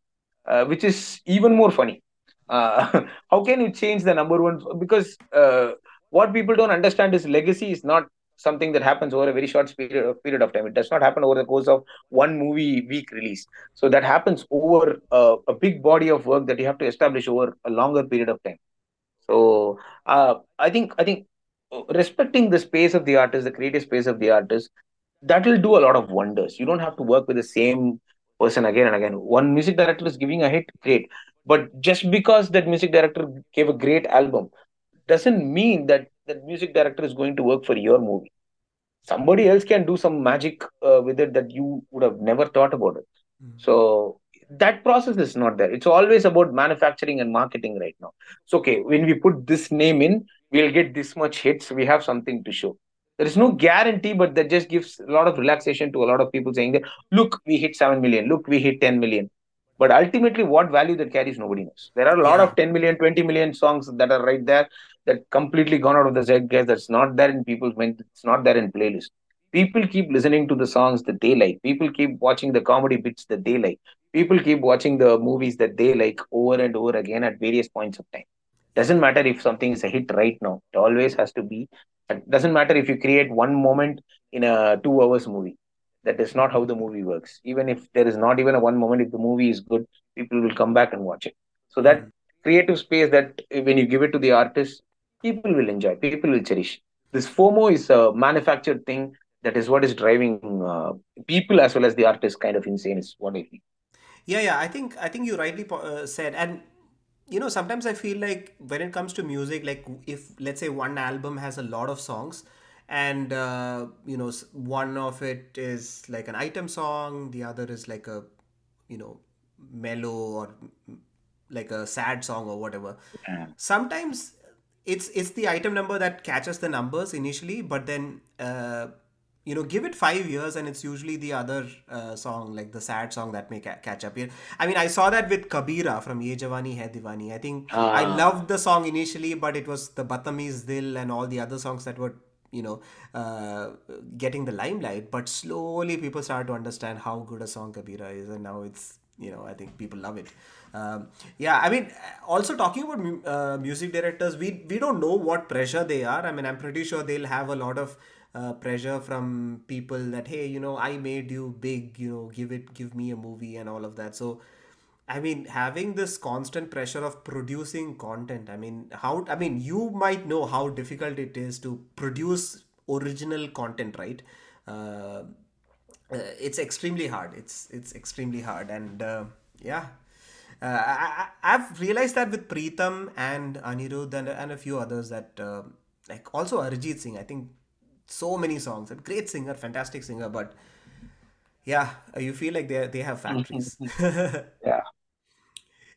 B: uh, which is even more funny. Uh, [laughs] how can you change the number one? Because uh, what people don't understand is legacy is not something that happens over a very short period of, period of time. It does not happen over the course of one movie week release so that happens over uh, a big body of work that you have to establish over a longer period of time. So uh, I think I think respecting the space of the artist, the creative space of the artist, that will do a lot of wonders. You don't have to work with the same person again and again. One music director is giving a hit, great. But just because that music director gave a great album doesn't mean that that music director is going to work for your movie. Somebody else can do some magic uh, with it that you would have never thought about it.
A: Mm.
B: So that process is not there. It's always about manufacturing and marketing right now. So okay, when we put this name in, we'll get this much hits. We have something to show. There is no guarantee, but that just gives a lot of relaxation to a lot of people saying that, look, we hit 7 million, look, we hit 10 million. But ultimately, what value that carries, nobody knows. There are a lot
A: Yeah.
B: of 10 million, 20 million songs that are right there that completely gone out of the zeitgeist. That's not there in people's mind. It's not there in playlist. People keep listening to the songs that they like. People keep watching the comedy bits that they like. People keep watching the movies that they like over and over again at various points of time. Doesn't matter if something is a hit right now. It always has to be. It doesn't matter if you create one moment in a two hours movie. That is not how the movie works. Even if there is not even a one moment, if the movie is good, people will come back and watch it. So that
A: Mhm.
B: creative space that when you give it to the artist, people will enjoy, people will cherish. This FOMO is a manufactured thing that is what is driving uh, people as well as the artist kind of insane is what I feel.
A: Yeah, yeah. I think I think you rightly po- uh, said, and you know, sometimes I feel like when it comes to music, like if let's say one album has a lot of songs, and uh, you know, one of it is like an item song, the other is like a, you know, mellow or like a sad song or whatever.
B: Yeah.
A: Sometimes it's it's the item number that catches the numbers initially, but then uh, you know give it five years and it's usually the other uh, song like the sad song that may ca- catch up here. I mean i saw that with kabira from ye jawani hai diwani i think i
B: Ah,
A: loved the song initially but it was the badtameez dil and all the other songs that were you know uh, getting the limelight but slowly people start to understand how good a song kabira is and now it's you know i think people love it um, yeah i mean also talking about uh, music directors we we don't know what pressure they are. I mean i'm pretty sure they'll have a lot of uh, pressure from people that hey you know i made you big you know give it give me a movie and all of that. So i mean having this constant pressure of producing content i mean how i mean you might know how difficult it is to produce original content right? Uh, uh, it's extremely hard. It's it's extremely hard. And uh, yeah uh, I, I've realized that with Pritam and Anirudh and, and a few others that uh, like also Arijit Singh I think so many songs a great singer fantastic singer but yeah uh, you feel like they they have factories. [laughs]
B: Yeah.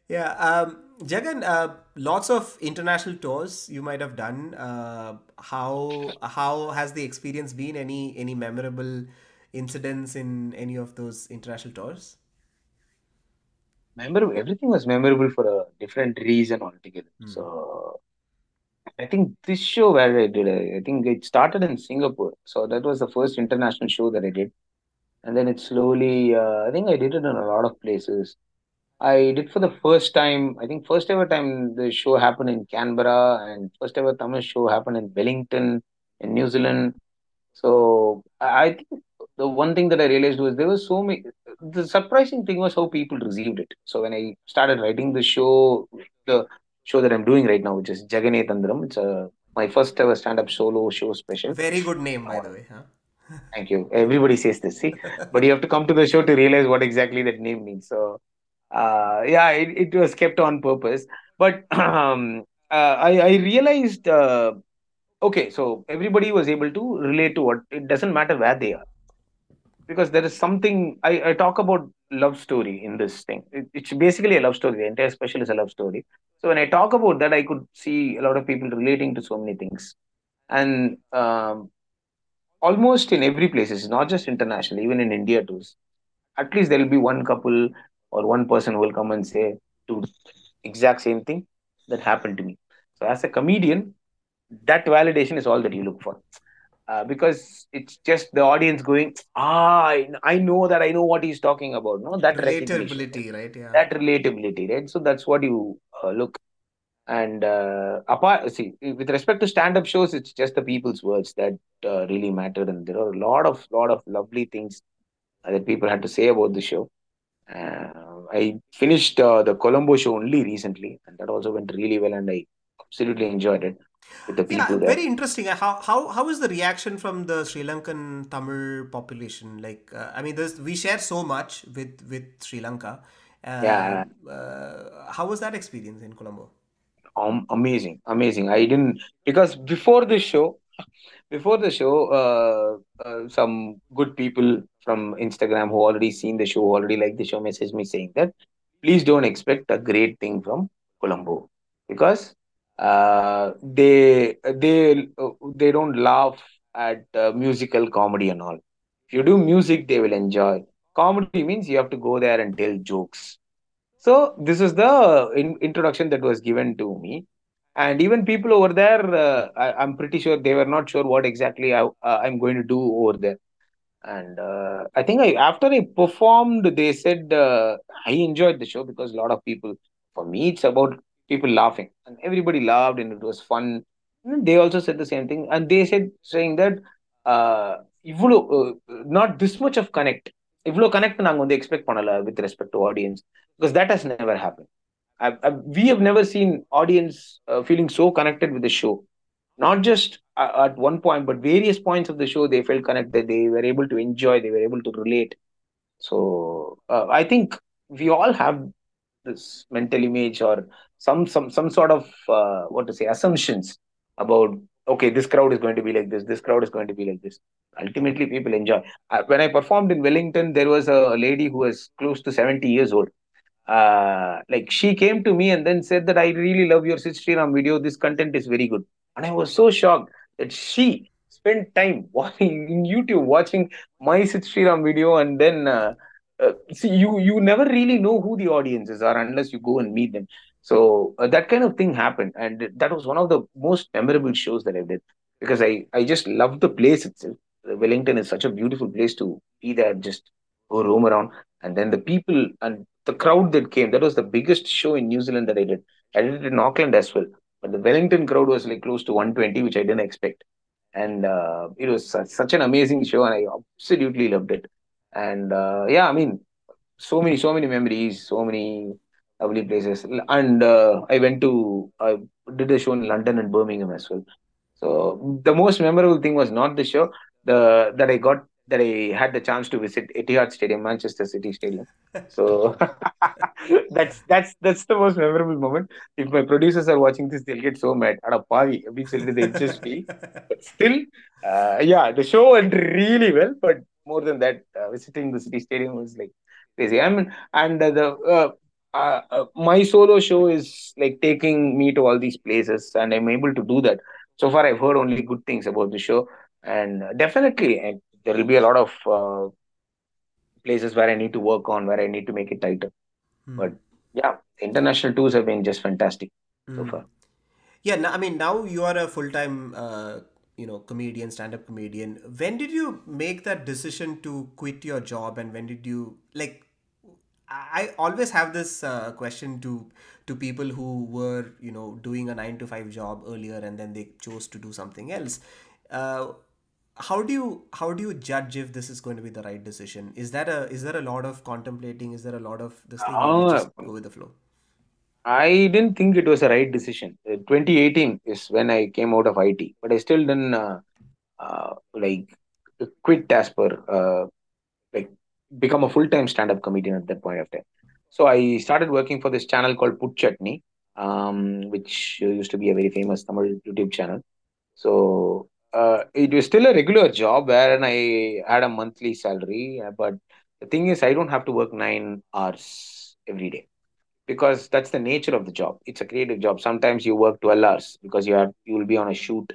A: yeah um Jagan uh, lots of international tours you might have done. Uh, how how has the experience been? Any any memorable incidents in any of those international tours
B: Memorable. Everything was memorable for a different reason altogether.
A: Hmm.
B: So I think this show where I did, I think it started in Singapore. So that was the first international show that I did. And then it slowly, uh, I think I did it in a lot of places. I did for the first time, I think first ever time the show happened in Canberra and first ever Tamil show happened in Wellington in New Zealand. So I think the one thing that I realized was there was so many. The surprising thing was how people received it. So when I started writing the show, the show that I'm doing right now, which is Jagane Thandhiram, it's a my first ever stand-up solo show special.
A: very good name by the way huh [laughs]
B: thank you. Everybody says this, see, but you have to come to the show to realize what exactly that name means. So uh, yeah, it, it was kept on purpose. But [clears throat] um, uh, I I realized. Uh, okay so everybody was able to relate to what it doesn't matter where they are because there is something i, I talk about love story in this thing. It, it's basically a love story. The entire special is a love story. So when i talk about that i could see a lot of people relating to so many things. And um, almost in every place not just international even in india too. At least there will be one couple or one person who will come and say to exact same thing that happened to me. So as a comedian that validation is all that you look for uh, because it's just the audience going, ah, I, I know that I know what he's talking about. No, that
A: relatability right yeah
B: that relatability, right? So that's what you uh, look. And uh, apart, see, with respect to stand-up shows, it's just the people's words that uh, really matter and there are a lot of lot of lovely things that people had to say about the show. Uh, I finished uh, the Colombo show only recently, and that also went really well, and I absolutely enjoyed it with the
A: Yeah,
B: there.
A: very interesting. How how how is the reaction from the Sri Lankan Tamil population? Like, uh, I mean, there's we share so much with with Sri Lanka. Uh,
B: Yeah,
A: uh, how was that experience in Colombo?
B: Um, amazing, amazing. I didn't because before the show, before the show, uh, uh, some good people from Instagram who already seen the show, already like the show, message me saying that please don't expect a great thing from Colombo because uh, they they they don't laugh at uh, musical comedy and all. If you do music, they will enjoy. Comedy means you have to go there and tell jokes. So this is the in, introduction that was given to me, and even people over there, uh, I, I'm pretty sure they were not sure what exactly I, uh, I'm going to do over there and uh, I think I after I performed, they said uh, I enjoyed the show because a lot of people. For me, it's about people laughing, and everybody laughed, and it was fun. And they also said the same thing, and they said saying that uh, இவ்வளோ uh, not this much of connect இவ்வளோ connect நாங்க வந்து expect பண்ணல with respect to audience because that has never happened. I, I, we have never seen audience uh, feeling so connected with the show not just uh, at one point, but various points of the show, they felt connected. They were able to enjoy. They were able to relate. So uh, I think we some some some sort of uh, what to say assumptions about okay, this crowd is going to be like this. This crowd is going to be like this. Ultimately, people enjoy. Uh, when I performed in Wellington, there was a lady who was close to seventy years old. Uh, like she came to me and then said that I really love your Sid video. This content is very good. And I was so shocked that she spent time [laughs] watching in YouTube, watching my Sid video, and then uh, uh, see you you never really know who the audiences are unless you go and meet them. So uh, that kind of thing happened, and that was one of the most memorable shows that I did because I I just loved the place itself. Wellington is such a beautiful place to be there, just go roam around, and then the people and the crowd that came. That was the biggest show in New Zealand that I did. I did it in Auckland as well but the Wellington crowd was like close to 120, which I didn't expect. And uh, it was such, an amazing show, and I absolutely loved it. And uh, yeah, I mean, so many, so many memories, so many lovely places. And uh, I went to, I did a show in London and Birmingham as well. So the most memorable thing was not the show, the that I got that I had the chance to visit Etihad Stadium, Manchester City Stadium. So [laughs] that's that's that's the most memorable moment. If my producers are watching this, they'll get so mad. Ada pavi, they insist me. But still, uh, yeah, the show went really well. But more than that, uh, visiting the City Stadium was like crazy. I mean, and uh, the uh, uh, my solo show is like taking me to all these places, and I'm able to do that. So far, I've heard only good things about the show, and definitely there will be a lot of uh, places where I need to work on, where I need to make it tighter. Mm. But yeah, international tours have been just fantastic mm. so far.
A: Yeah, I mean, now you are a full time, uh, you know, comedian, stand up comedian. When did you make that decision to quit your job, and when did you like? I always have this uh, question to to people who were you know doing a nine to five job earlier and then they chose to do something else. Uh, how do you how do you judge if this is going to be the right decision is that a is there a lot of contemplating is there a lot of this thing
B: Uh,
A: just go with the flow
B: I didn't think it was a right decision. Uh, 2018 is when I came out of IT, but I still didn't uh, uh, like quit as per uh, become a full time stand up comedian at that point of time. So I started working for this channel called Put Chutney, um, which used to be a very famous Tamil YouTube channel. So uh, it was still a regular job where I had a monthly salary, but the thing is, I don't have to work nine hours every day because that's the nature of the job. It's a creative job. Sometimes you work 12 hours because you have you will be on a shoot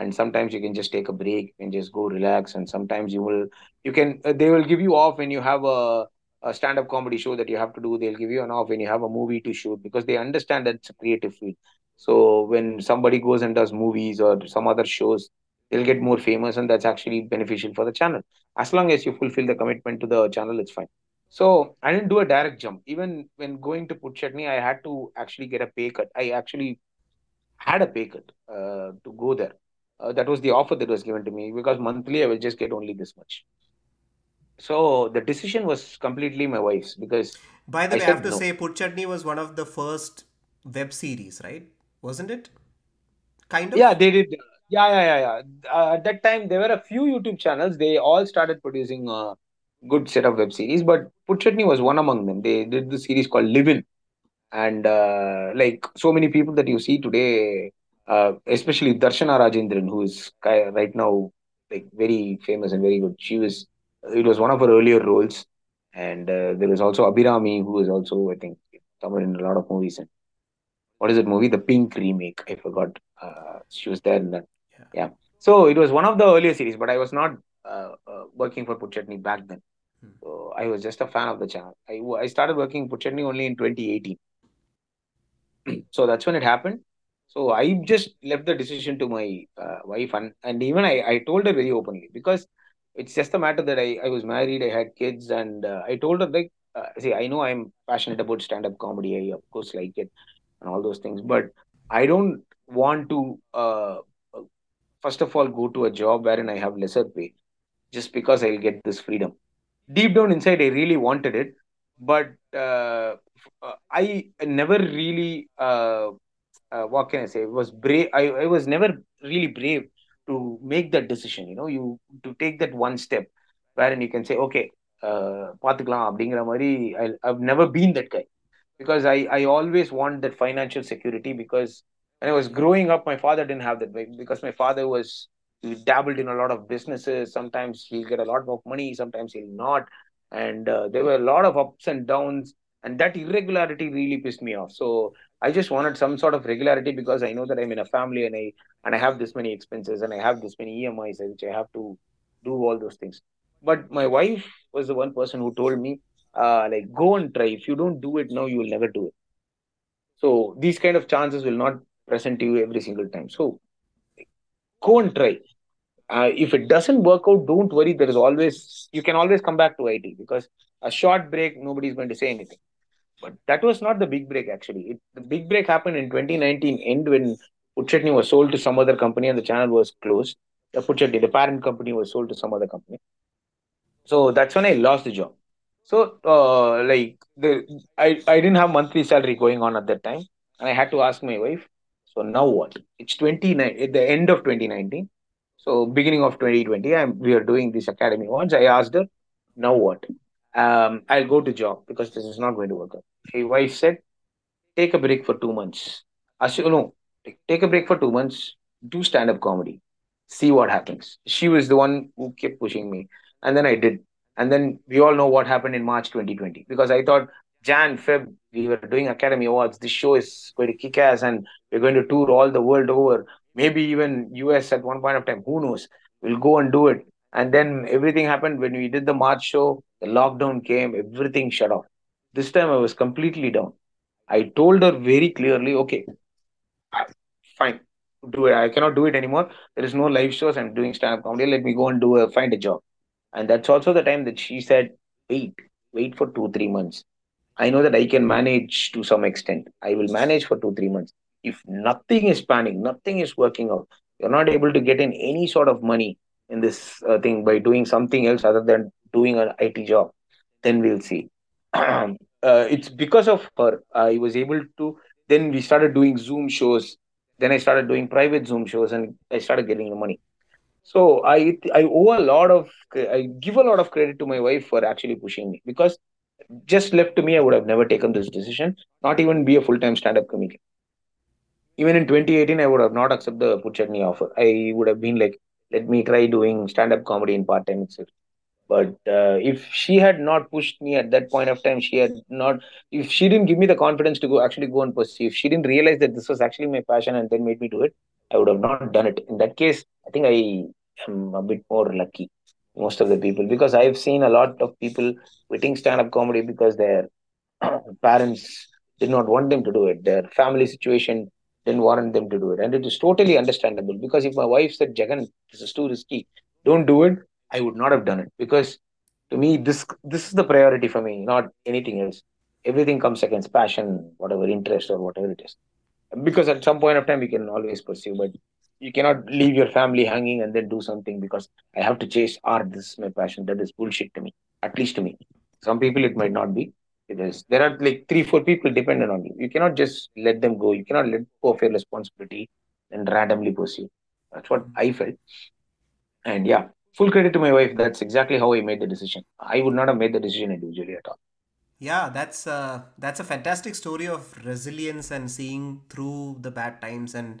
B: and sometimes you can just take a break and just go relax and sometimes you will you can uh, they will give you off when you have a, a stand-up comedy show that you have to do they'll give you an off when you have a movie to shoot because they understand that it's a creative field so when somebody goes and does movies or some other shows they'll get more famous and that's actually beneficial for the channel as long as you fulfill the commitment to the channel it's fine so I didn't do a direct jump. Even when going to Put Chutney, I had to actually get a pay cut. I actually had a pay cut uh, to go there. Uh, that was the offer that was given to me because monthly I will just get only this much. So the decision was completely my wife's because
A: by the
B: I
A: way i have to
B: no.
A: say put chutney was one of the first web series right wasn't it kind of.
B: Yeah, they did. Yeah, yeah, yeah, yeah. Uh, at that time, there were a few YouTube channels. They all started producing a good set of web series, but Put Chutney was one among them. They did the series called Live In. and uh, like so many people that you see today, uh, especially Darshana Rajendran, who is right now like very famous and very good. She was it was one of her earlier roles. And uh, there was also Abhirami, who is also, I think, somewhere in a lot of movies. And what is that movie? The Pink remake. I forgot. Uh, she was there in that.
A: Yeah.
B: Yeah. So it was one of the earlier series, but I was not uh, uh, working for Put Chutney back then.
A: Hmm.
B: So I was just a fan of the channel. I, I started working Put Chutney only in 2018. [clears throat] so that's when it happened. So I just left the decision to my uh, wife, and, and even I, I told her very openly because it's just a matter that I, I was married, I had kids, and uh, I told her, like, uh, see, I know I'm passionate about stand up comedy. I, of course, like it and all those things, but I don't want to, uh, uh, first of all, go to a job wherein I have lesser pay just because I'll get this freedom. Deep down inside, I really wanted it, but uh, I never really uh, uh, what can I say? Was brave. I, I was never really brave to make that decision. You know, you to take that one step wherein you can say, okay, uh, பார்த்துக்கலாம் அப்படிங்கிற மாதிரி I- I've never been that guy because I I always want that financial security because when I was growing up, my father didn't have that because my father was he dabbled in a lot of businesses. Sometimes he'll get a lot of money, sometimes he'll not, and uh, there were a lot of ups and downs, and that irregularity really pissed me off. So I just wanted some sort of regularity because I know that I'm in a family and I and I have this many expenses and I have this many EMIs which I have to do all those things. But my wife was the one person who told me, uh, like, go and try. If you don't do it now, you will never do it. So these kind of chances will not present to you every single time. So go and try. Uh, if it doesn't work out, don't worry. There is always you can always come back to IT because a short break, nobody's going to say anything. But that was not the big break actually. It, the big break happened in 2019 end when Put Chutney was sold to some other company and the channel was closed. The Put Chutney, the parent company, was sold to some other company. So that's when I lost the job. So uh, like the I, I didn't have monthly salary going on at that time. And I had to ask my wife, so now what? It's 29 at the end of 2019. So beginning of 2020, I'm we are doing this academy. Once I asked her, now what? Um, I'll go to job because this is not going to work out. My wife said, take a break for two months. I said, oh, no, take, take a break for two months, do stand up comedy, see what happens. She was the one who kept pushing me. And then I did. And then we all know what happened in March 2020 because I thought Jan, Feb, we were doing Academy Awards. This show is going to kick ass and we're going to tour all the world over. Maybe even US at one point of time. Who knows? We'll go and do it. And then everything happened when we did the March show. The lockdown came, everything shut off. This time I was completely down. I told her very clearly, okay, fine, do it. I cannot do it anymore. There is no live shows. I'm doing stand-up comedy. Let me go and do a find a job. And that's also the time that she said, wait, wait for two, three months. I know that I can manage to some extent. I will manage for two, three months. If nothing is panning, nothing is working out, you're not able to get in any sort of money in this uh, thing by doing something else other than doing an IT job, then we'll see. [clears throat] uh, it's because of her I was able to. Then we started doing Zoom shows. Then I started doing private Zoom shows, and I started getting the money. So I I owe a lot of I give a lot of credit to my wife for actually pushing me because just left to me, I would have never taken this decision, not even be a full time stand up comedian. Even in 2018, I would have not accepted the Put Chutney offer. I would have been like, let me try doing stand up comedy in part time itself. But uh, if she had not pushed me at that point of time, she had not, if she didn't give me the confidence to go actually go and pursue, if she didn't realize that this was actually my passion and then made me do it, I would have not done it. In that case, I think I am a bit more lucky, most of the people, because I've seen a lot of people quitting stand up comedy because their [clears throat] parents did not want them to do it. Their family situation didn't warrant them to do it. And it is totally understandable because if my wife said, Jagan, this is too risky, don't do it, I would not have done it because to me, this this is the priority for me, not anything else. Everything comes against passion, whatever interest or whatever it is. Because at some point of time, we can always pursue, but you cannot leave your family hanging and then do something because I have to chase art. This is my passion. That is bullshit to me, at least to me. Some people, it might not be. It is. There are like three, four people dependent on you. You cannot just let them go. You cannot let go of your responsibility and randomly pursue. That's what I felt. And yeah, full credit to my wife. That's exactly how I made the decision. I would not have made the decision individually at all.
A: Yeah, that's uh, that's a fantastic story of resilience and seeing through the bad times and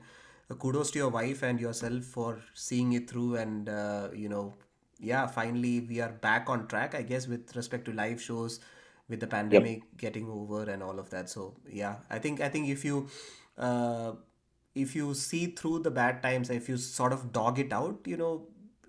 A: uh, kudos to your wife and yourself for seeing it through and uh, you know yeah, finally we are back on track, I guess, with respect to live shows, with the
B: Yep,
A: pandemic getting over and all of that. So yeah, I think I think if you uh, if you see through the bad times, if you sort of dog it out, you know,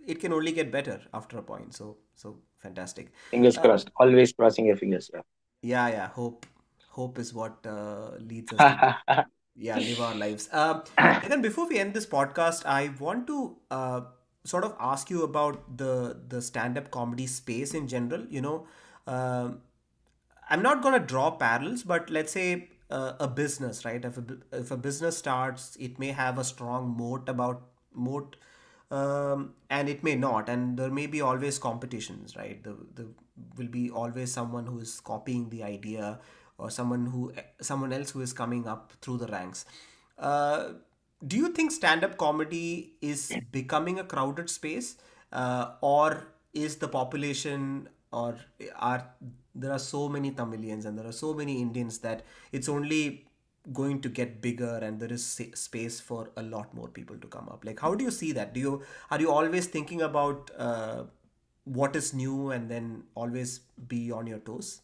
A: it can only get better after a point. So so fantastic.
B: fingers
A: Uh,
B: crossed. Always crossing your fingers.
A: yeah, yeah. yeah. Hope hope is what uh, leads us to [laughs]
B: Yeah.
A: live our lives um, and then before we end this podcast i want to uh, sort of ask you about the the stand-up comedy space in general you know um, i'm not going to draw parallels but let's say uh, a business right if a, if a business starts it may have a strong moat about moat um, and it may not and there may be always competitions right? The, the will be always someone who is copying the idea or someone who someone else who is coming up through the ranks. Uh, do you think stand-up comedy is becoming a crowded space uh, or is the population or are there are so many tamilians and there are so many indians that it's only going to get bigger and there is space for a lot more people to come up like how do you see that do you are you always thinking about uh, what is new and then always be on your toes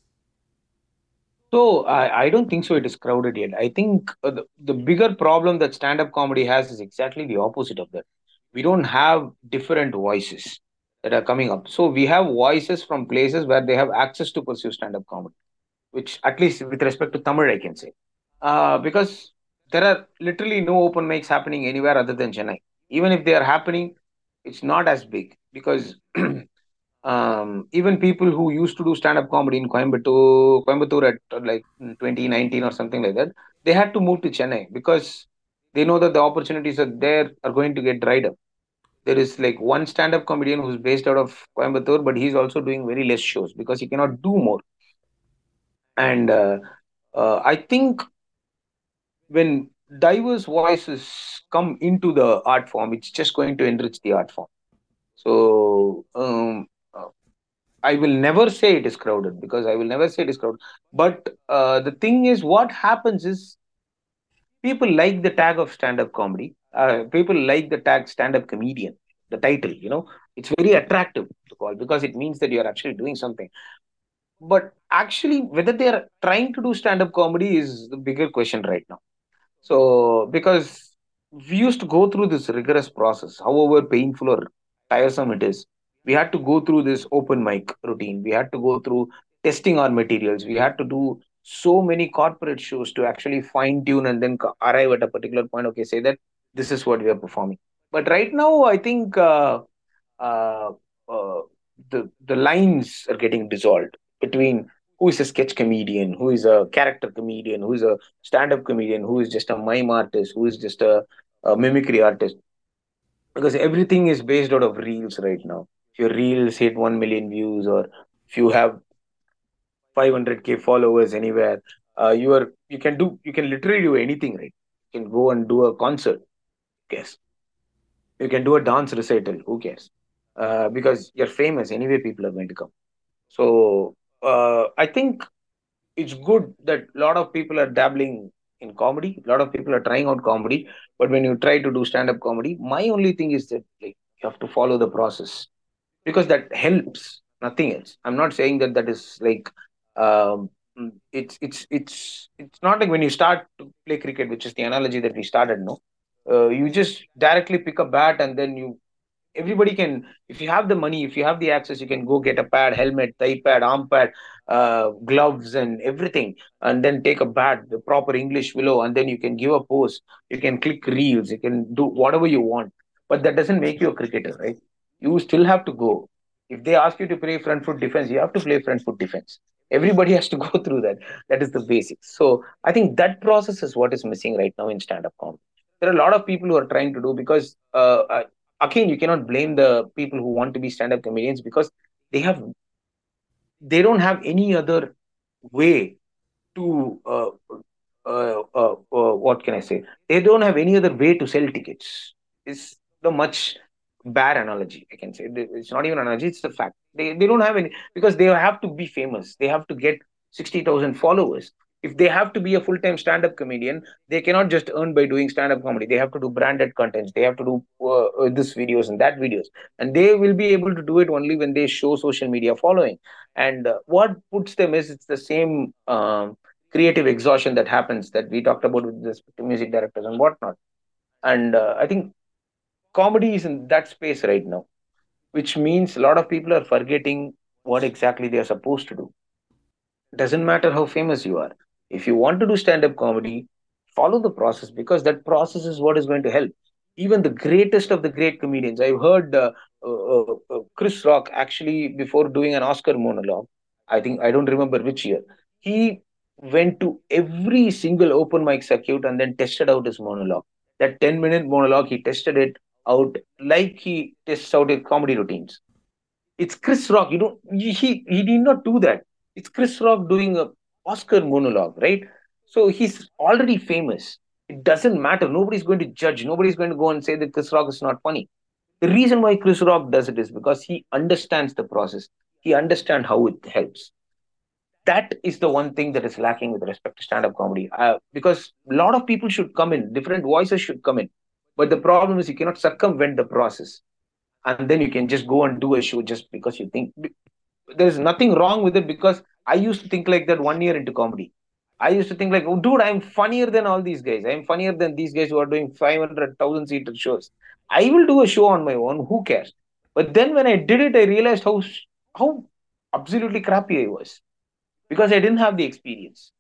B: So I, I don't think so. It is crowded yet. I think uh, the, the bigger problem that stand-up comedy has is exactly the opposite of that. We don't have different voices that are coming up. So we have voices from places where they have access to pursue stand-up comedy, which at least with respect to Tamil, I can say, uh, because there are literally no open mics happening anywhere other than Chennai. Even if they are happening, it's not as big because [clears throat] um, even people who used to do stand-up comedy in Coimbatore, Coimbatore at uh, like 2019 or something like that, they had to move to Chennai because they know that the opportunities are there are going to get dried up. There is like one stand-up comedian who's based out of Coimbatore, but he's also doing very less shows because he cannot do more. And uh, uh, I think when diverse voices come into the art form, it's just going to enrich the art form. So um, I will never say it is crowded because I will never say it is crowded. But uh, the thing is, what happens is people like the tag of stand-up comedy. Uh, people like the tag stand-up comedian. The title, you know, it's very attractive to call because it means that you are actually doing something. But actually, whether they are trying to do stand-up comedy is the bigger question right now. So, because we used to go through this rigorous process, however painful or tiresome it is, we had to go through this open mic routine. We had to go through testing our materials. We had to do so many corporate shows to actually fine tune and then arrive at a particular point. Okay, say that this is what we are performing. But right now, I think uh, uh, uh, the the lines are getting dissolved between who is a sketch comedian, who is a character comedian, who is a stand-up comedian, who is just a mime artist, who is just a, a mimicry artist. Because everything is based out of reels right now. If your reels hit one million views, or if you have 500k followers anywhere, uh, you are you can do you can literally do anything, right? You can go and do a concert. Who cares? You can do a dance recital. Who cares? Uh, because you're famous anyway. People are going to come. So uh, I think it's good that a lot of people are dabbling in comedy. A lot of people are trying out comedy. But when you try to do stand-up comedy, my only thing is that like you have to follow the process because that helps. Nothing else. I'm not saying that that is like um, it's it's it's it's not like when you start to play cricket, which is the analogy that we started. No, uh, you just directly pick a bat and then you everybody can if you have the money if you have the access you can go get a pad helmet thigh pad arm pad uh, gloves and everything and then take a bat the proper english willow and then you can give a pose you can click reels you can do whatever you want but that doesn't make you a cricketer right? You still have to go. If they ask you to play front foot defense you have to play front foot defense. Everybody [laughs] has to go through that. That is the basics so i think that process is what is missing right now in stand-up comedy. There are a lot of people who are trying to do because uh, again you cannot blame the people who want to be stand-up comedians because they have they don't have any other way to uh, uh, uh, uh, what can I say? They don't have any other way to sell tickets. It's the much bad analogy I can say. It's not even an analogy; it's the fact. They they don't have any because they have to be famous. They have to get sixty thousand followers. If they have to be a full-time stand-up comedian they cannot just earn by doing stand-up comedy. They have to do branded contents. They have to do uh, uh, this videos and that videos. And they will be able to do it only when they show social media following. And uh, what puts them is it's the same um, creative exhaustion that happens that we talked about with to music directors and whatnot. And uh, i think comedy is in that space right now which means a lot of people are forgetting what exactly they are supposed to do. Doesn't matter how famous you are if you want to do stand up comedy follow the process because that process is what is going to help even the greatest of the great comedians i've heard uh, uh, uh, chris rock actually before doing an oscar monologue i think i don't remember which year he went to every single open mic circuit and then tested out his monologue that 10 minute monologue he tested it out like he tests out his comedy routines it's Chris Rock. You don't. He he did not do that. It's Chris Rock doing a Oscar monologue, right? So he's already famous. It doesn't matter. Nobody's going to judge. Nobody's going to go and say that Chris Rock is not funny. The reason why Chris Rock does it is because he understands the process. He understands how it helps. That is the one thing that is lacking with respect to stand-up comedy. Uh, because a lot of people should come in, different voices should come in. But the problem is you cannot circumvent the process and then you can just go and do a show just because you think there's nothing wrong with it because I used to think like that one year into comedy. I used to think like, oh, dude, I'm funnier than all these guys. I'm funnier than these guys who are doing 500,000 seater shows. I will do a show on my own. Who cares? But then when I did it, I realized how how absolutely crappy I was because I didn't have the experience.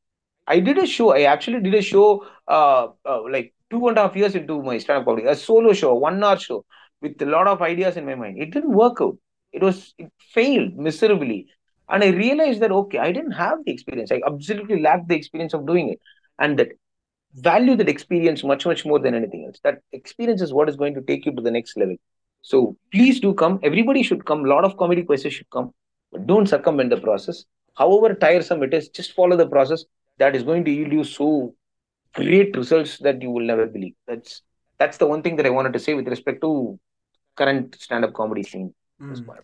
B: I did a show. I actually did a show uh, uh like two and a half years into my stand-up comedy, a solo show, one hour show with a lot of ideas in my mind. It didn't work out. It was it failed miserably. And I realized that okay, I didn't have the experience. I absolutely lacked the experience of doing it. And that value that experience much, much more than anything else. That experience is what is going to take you to the next level. So please do come. Everybody should come. A lot of comedy quizzes should come. But don't succumb in the process. However tiresome it is, just follow the process. That is going to yield you so great results that you will never believe. That's that's the one thing that I wanted to say with respect to current stand-up comedy scene mm.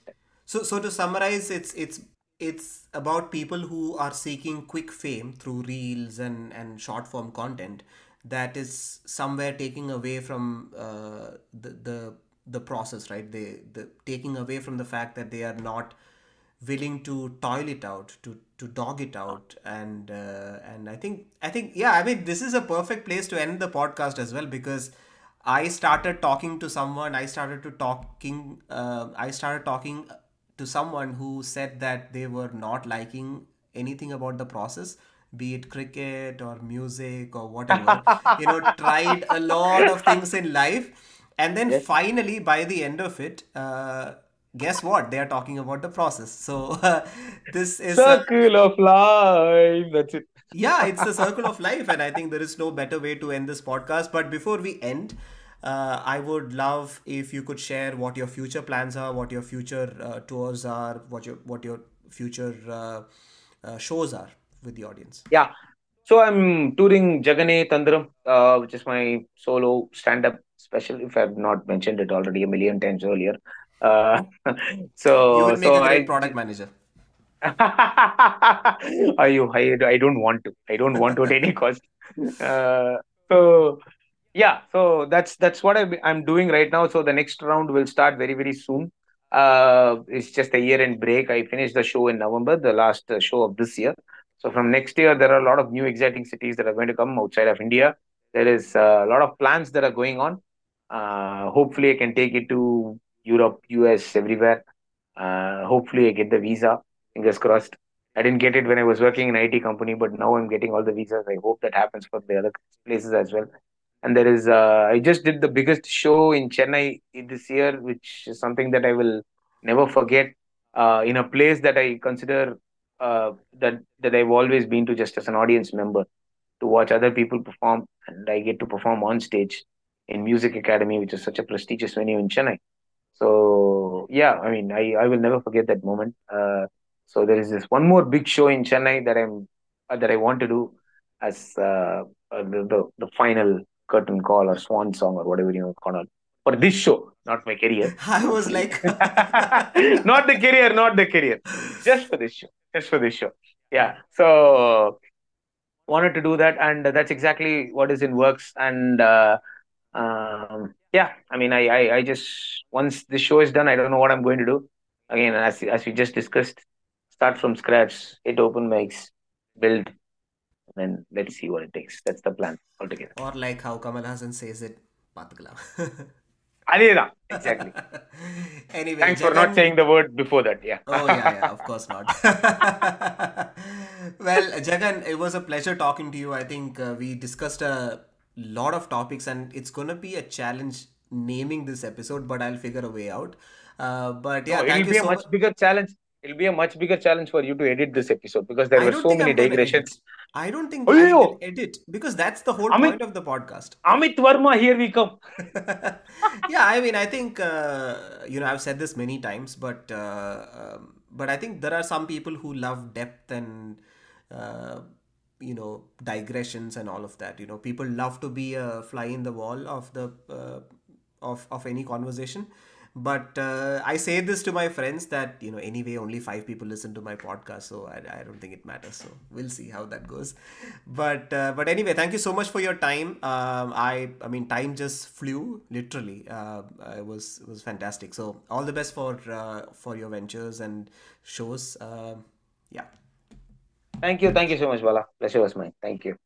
A: So, so to summarize, it's it's it's about people who are seeking quick fame through reels and and short form content that is somewhere taking away from uh, the the the process, right? They the taking away from the fact that they are not willing to toil it out to to dog it out and uh, and i think i think yeah i mean this is a perfect place to end the podcast as well because I started talking to someone. I started to talking. Uh, I started talking to someone who said that they were not liking anything about the process, be it cricket or music or whatever. [laughs] you know, tried a lot of things in life, and then yes. finally, by the end of it, uh, guess what? They are talking about the process. So uh, [laughs] this is
B: circle a, of life. That's it
A: yeah, it's the [laughs] circle of life, and I think there is no better way to end this podcast. But before we end, uh, I would love if you could share what your future plans are, what your future uh, tours are, what your what your future uh, uh shows are with the audience.
B: Yeah, so I'm touring Jagane Thandhiram, uh, which is my solo stand-up special. If I've not mentioned it already a million times earlier. Uh, [laughs] so
A: you would make
B: so
A: a great I, product manager. [laughs]
B: Are you? I, I don't want to. I don't want to at any cost. Uh, so yeah, so that's that's what I'm doing right now. So the next round will start very very soon. Uh, it's just a year end break. I finished the show in November, the last uh, show of this year. So from next year, there are a lot of new exciting cities that are going to come outside of India. There is uh, a lot of plans that are going on. Uh, hopefully, I can take it to Europe, US, everywhere. Uh, hopefully, I get the visa Fingers crossed. I didn't get it when I was working in IT company, but now I'm getting all the visas. I hope that happens for the other places as well. And there is, uh, I just did the biggest show in Chennai this year, which is something that I will never forget. Uh, in a place that I consider uh, that that I've always been to just as an audience member to watch other people perform, and I get to perform on stage in Music Academy, which is such a prestigious venue in Chennai. So yeah, I mean, I I will never forget that moment. Uh, so there is this one more big show in Chennai that I'm that I want to do as uh, the, the, the final curtain call or swan song or whatever you call it for this show, not my career. [laughs]
A: I was like, [laughs]
B: not the career, not the career, just for this show, just for this show. Yeah. So wanted to do that, and that's exactly what is in works. And uh, um, yeah, I mean, I, I I just once the show is done, I don't know what I'm going to do. Again, as as we just discussed, start from scratch, hit open mics, build, then let's see what it takes. That's the plan altogether.
A: Or like how Kamal Haasan says it,
B: Patakala. Exactly. [laughs]
A: anyway,
B: thanks Jagan... for not saying the word before that. Yeah.
A: oh yeah, yeah. Of [laughs] course not. [laughs] well, Jagan, it was a pleasure talking to you. I think uh, we discussed a lot of topics, and it's gonna be a challenge naming this episode, but I'll figure a way out. Uh, but yeah,
B: it'll be
A: so
B: a
A: much
B: bigger challenge. It'll be a much bigger challenge for you to edit this episode because there
A: I
B: were so many digressions.
A: I don't think
B: Oh,
A: I will edit because that's the whole
B: Amit-
A: point of the podcast.
B: Amit Varma, here we come. [laughs]
A: yeah, I mean, I think uh, you know I've said this many times, but uh, um, but I think there are some people who love depth and uh, you know digressions and all of that. You know, people love to be a fly in the wall of the uh, of of any conversation. But uh, I say this to my friends that you know anyway only five people listen to my podcast, so I, I don't think it matters. So we'll see how that goes. But uh, but anyway, thank you so much for your time. Um, I I mean time just flew literally. Uh, it was it was fantastic. So all the best for uh, for your ventures and shows. Um yeah,
B: Thank you. Thank you so much, Bala. Pleasure was mine. Thank you.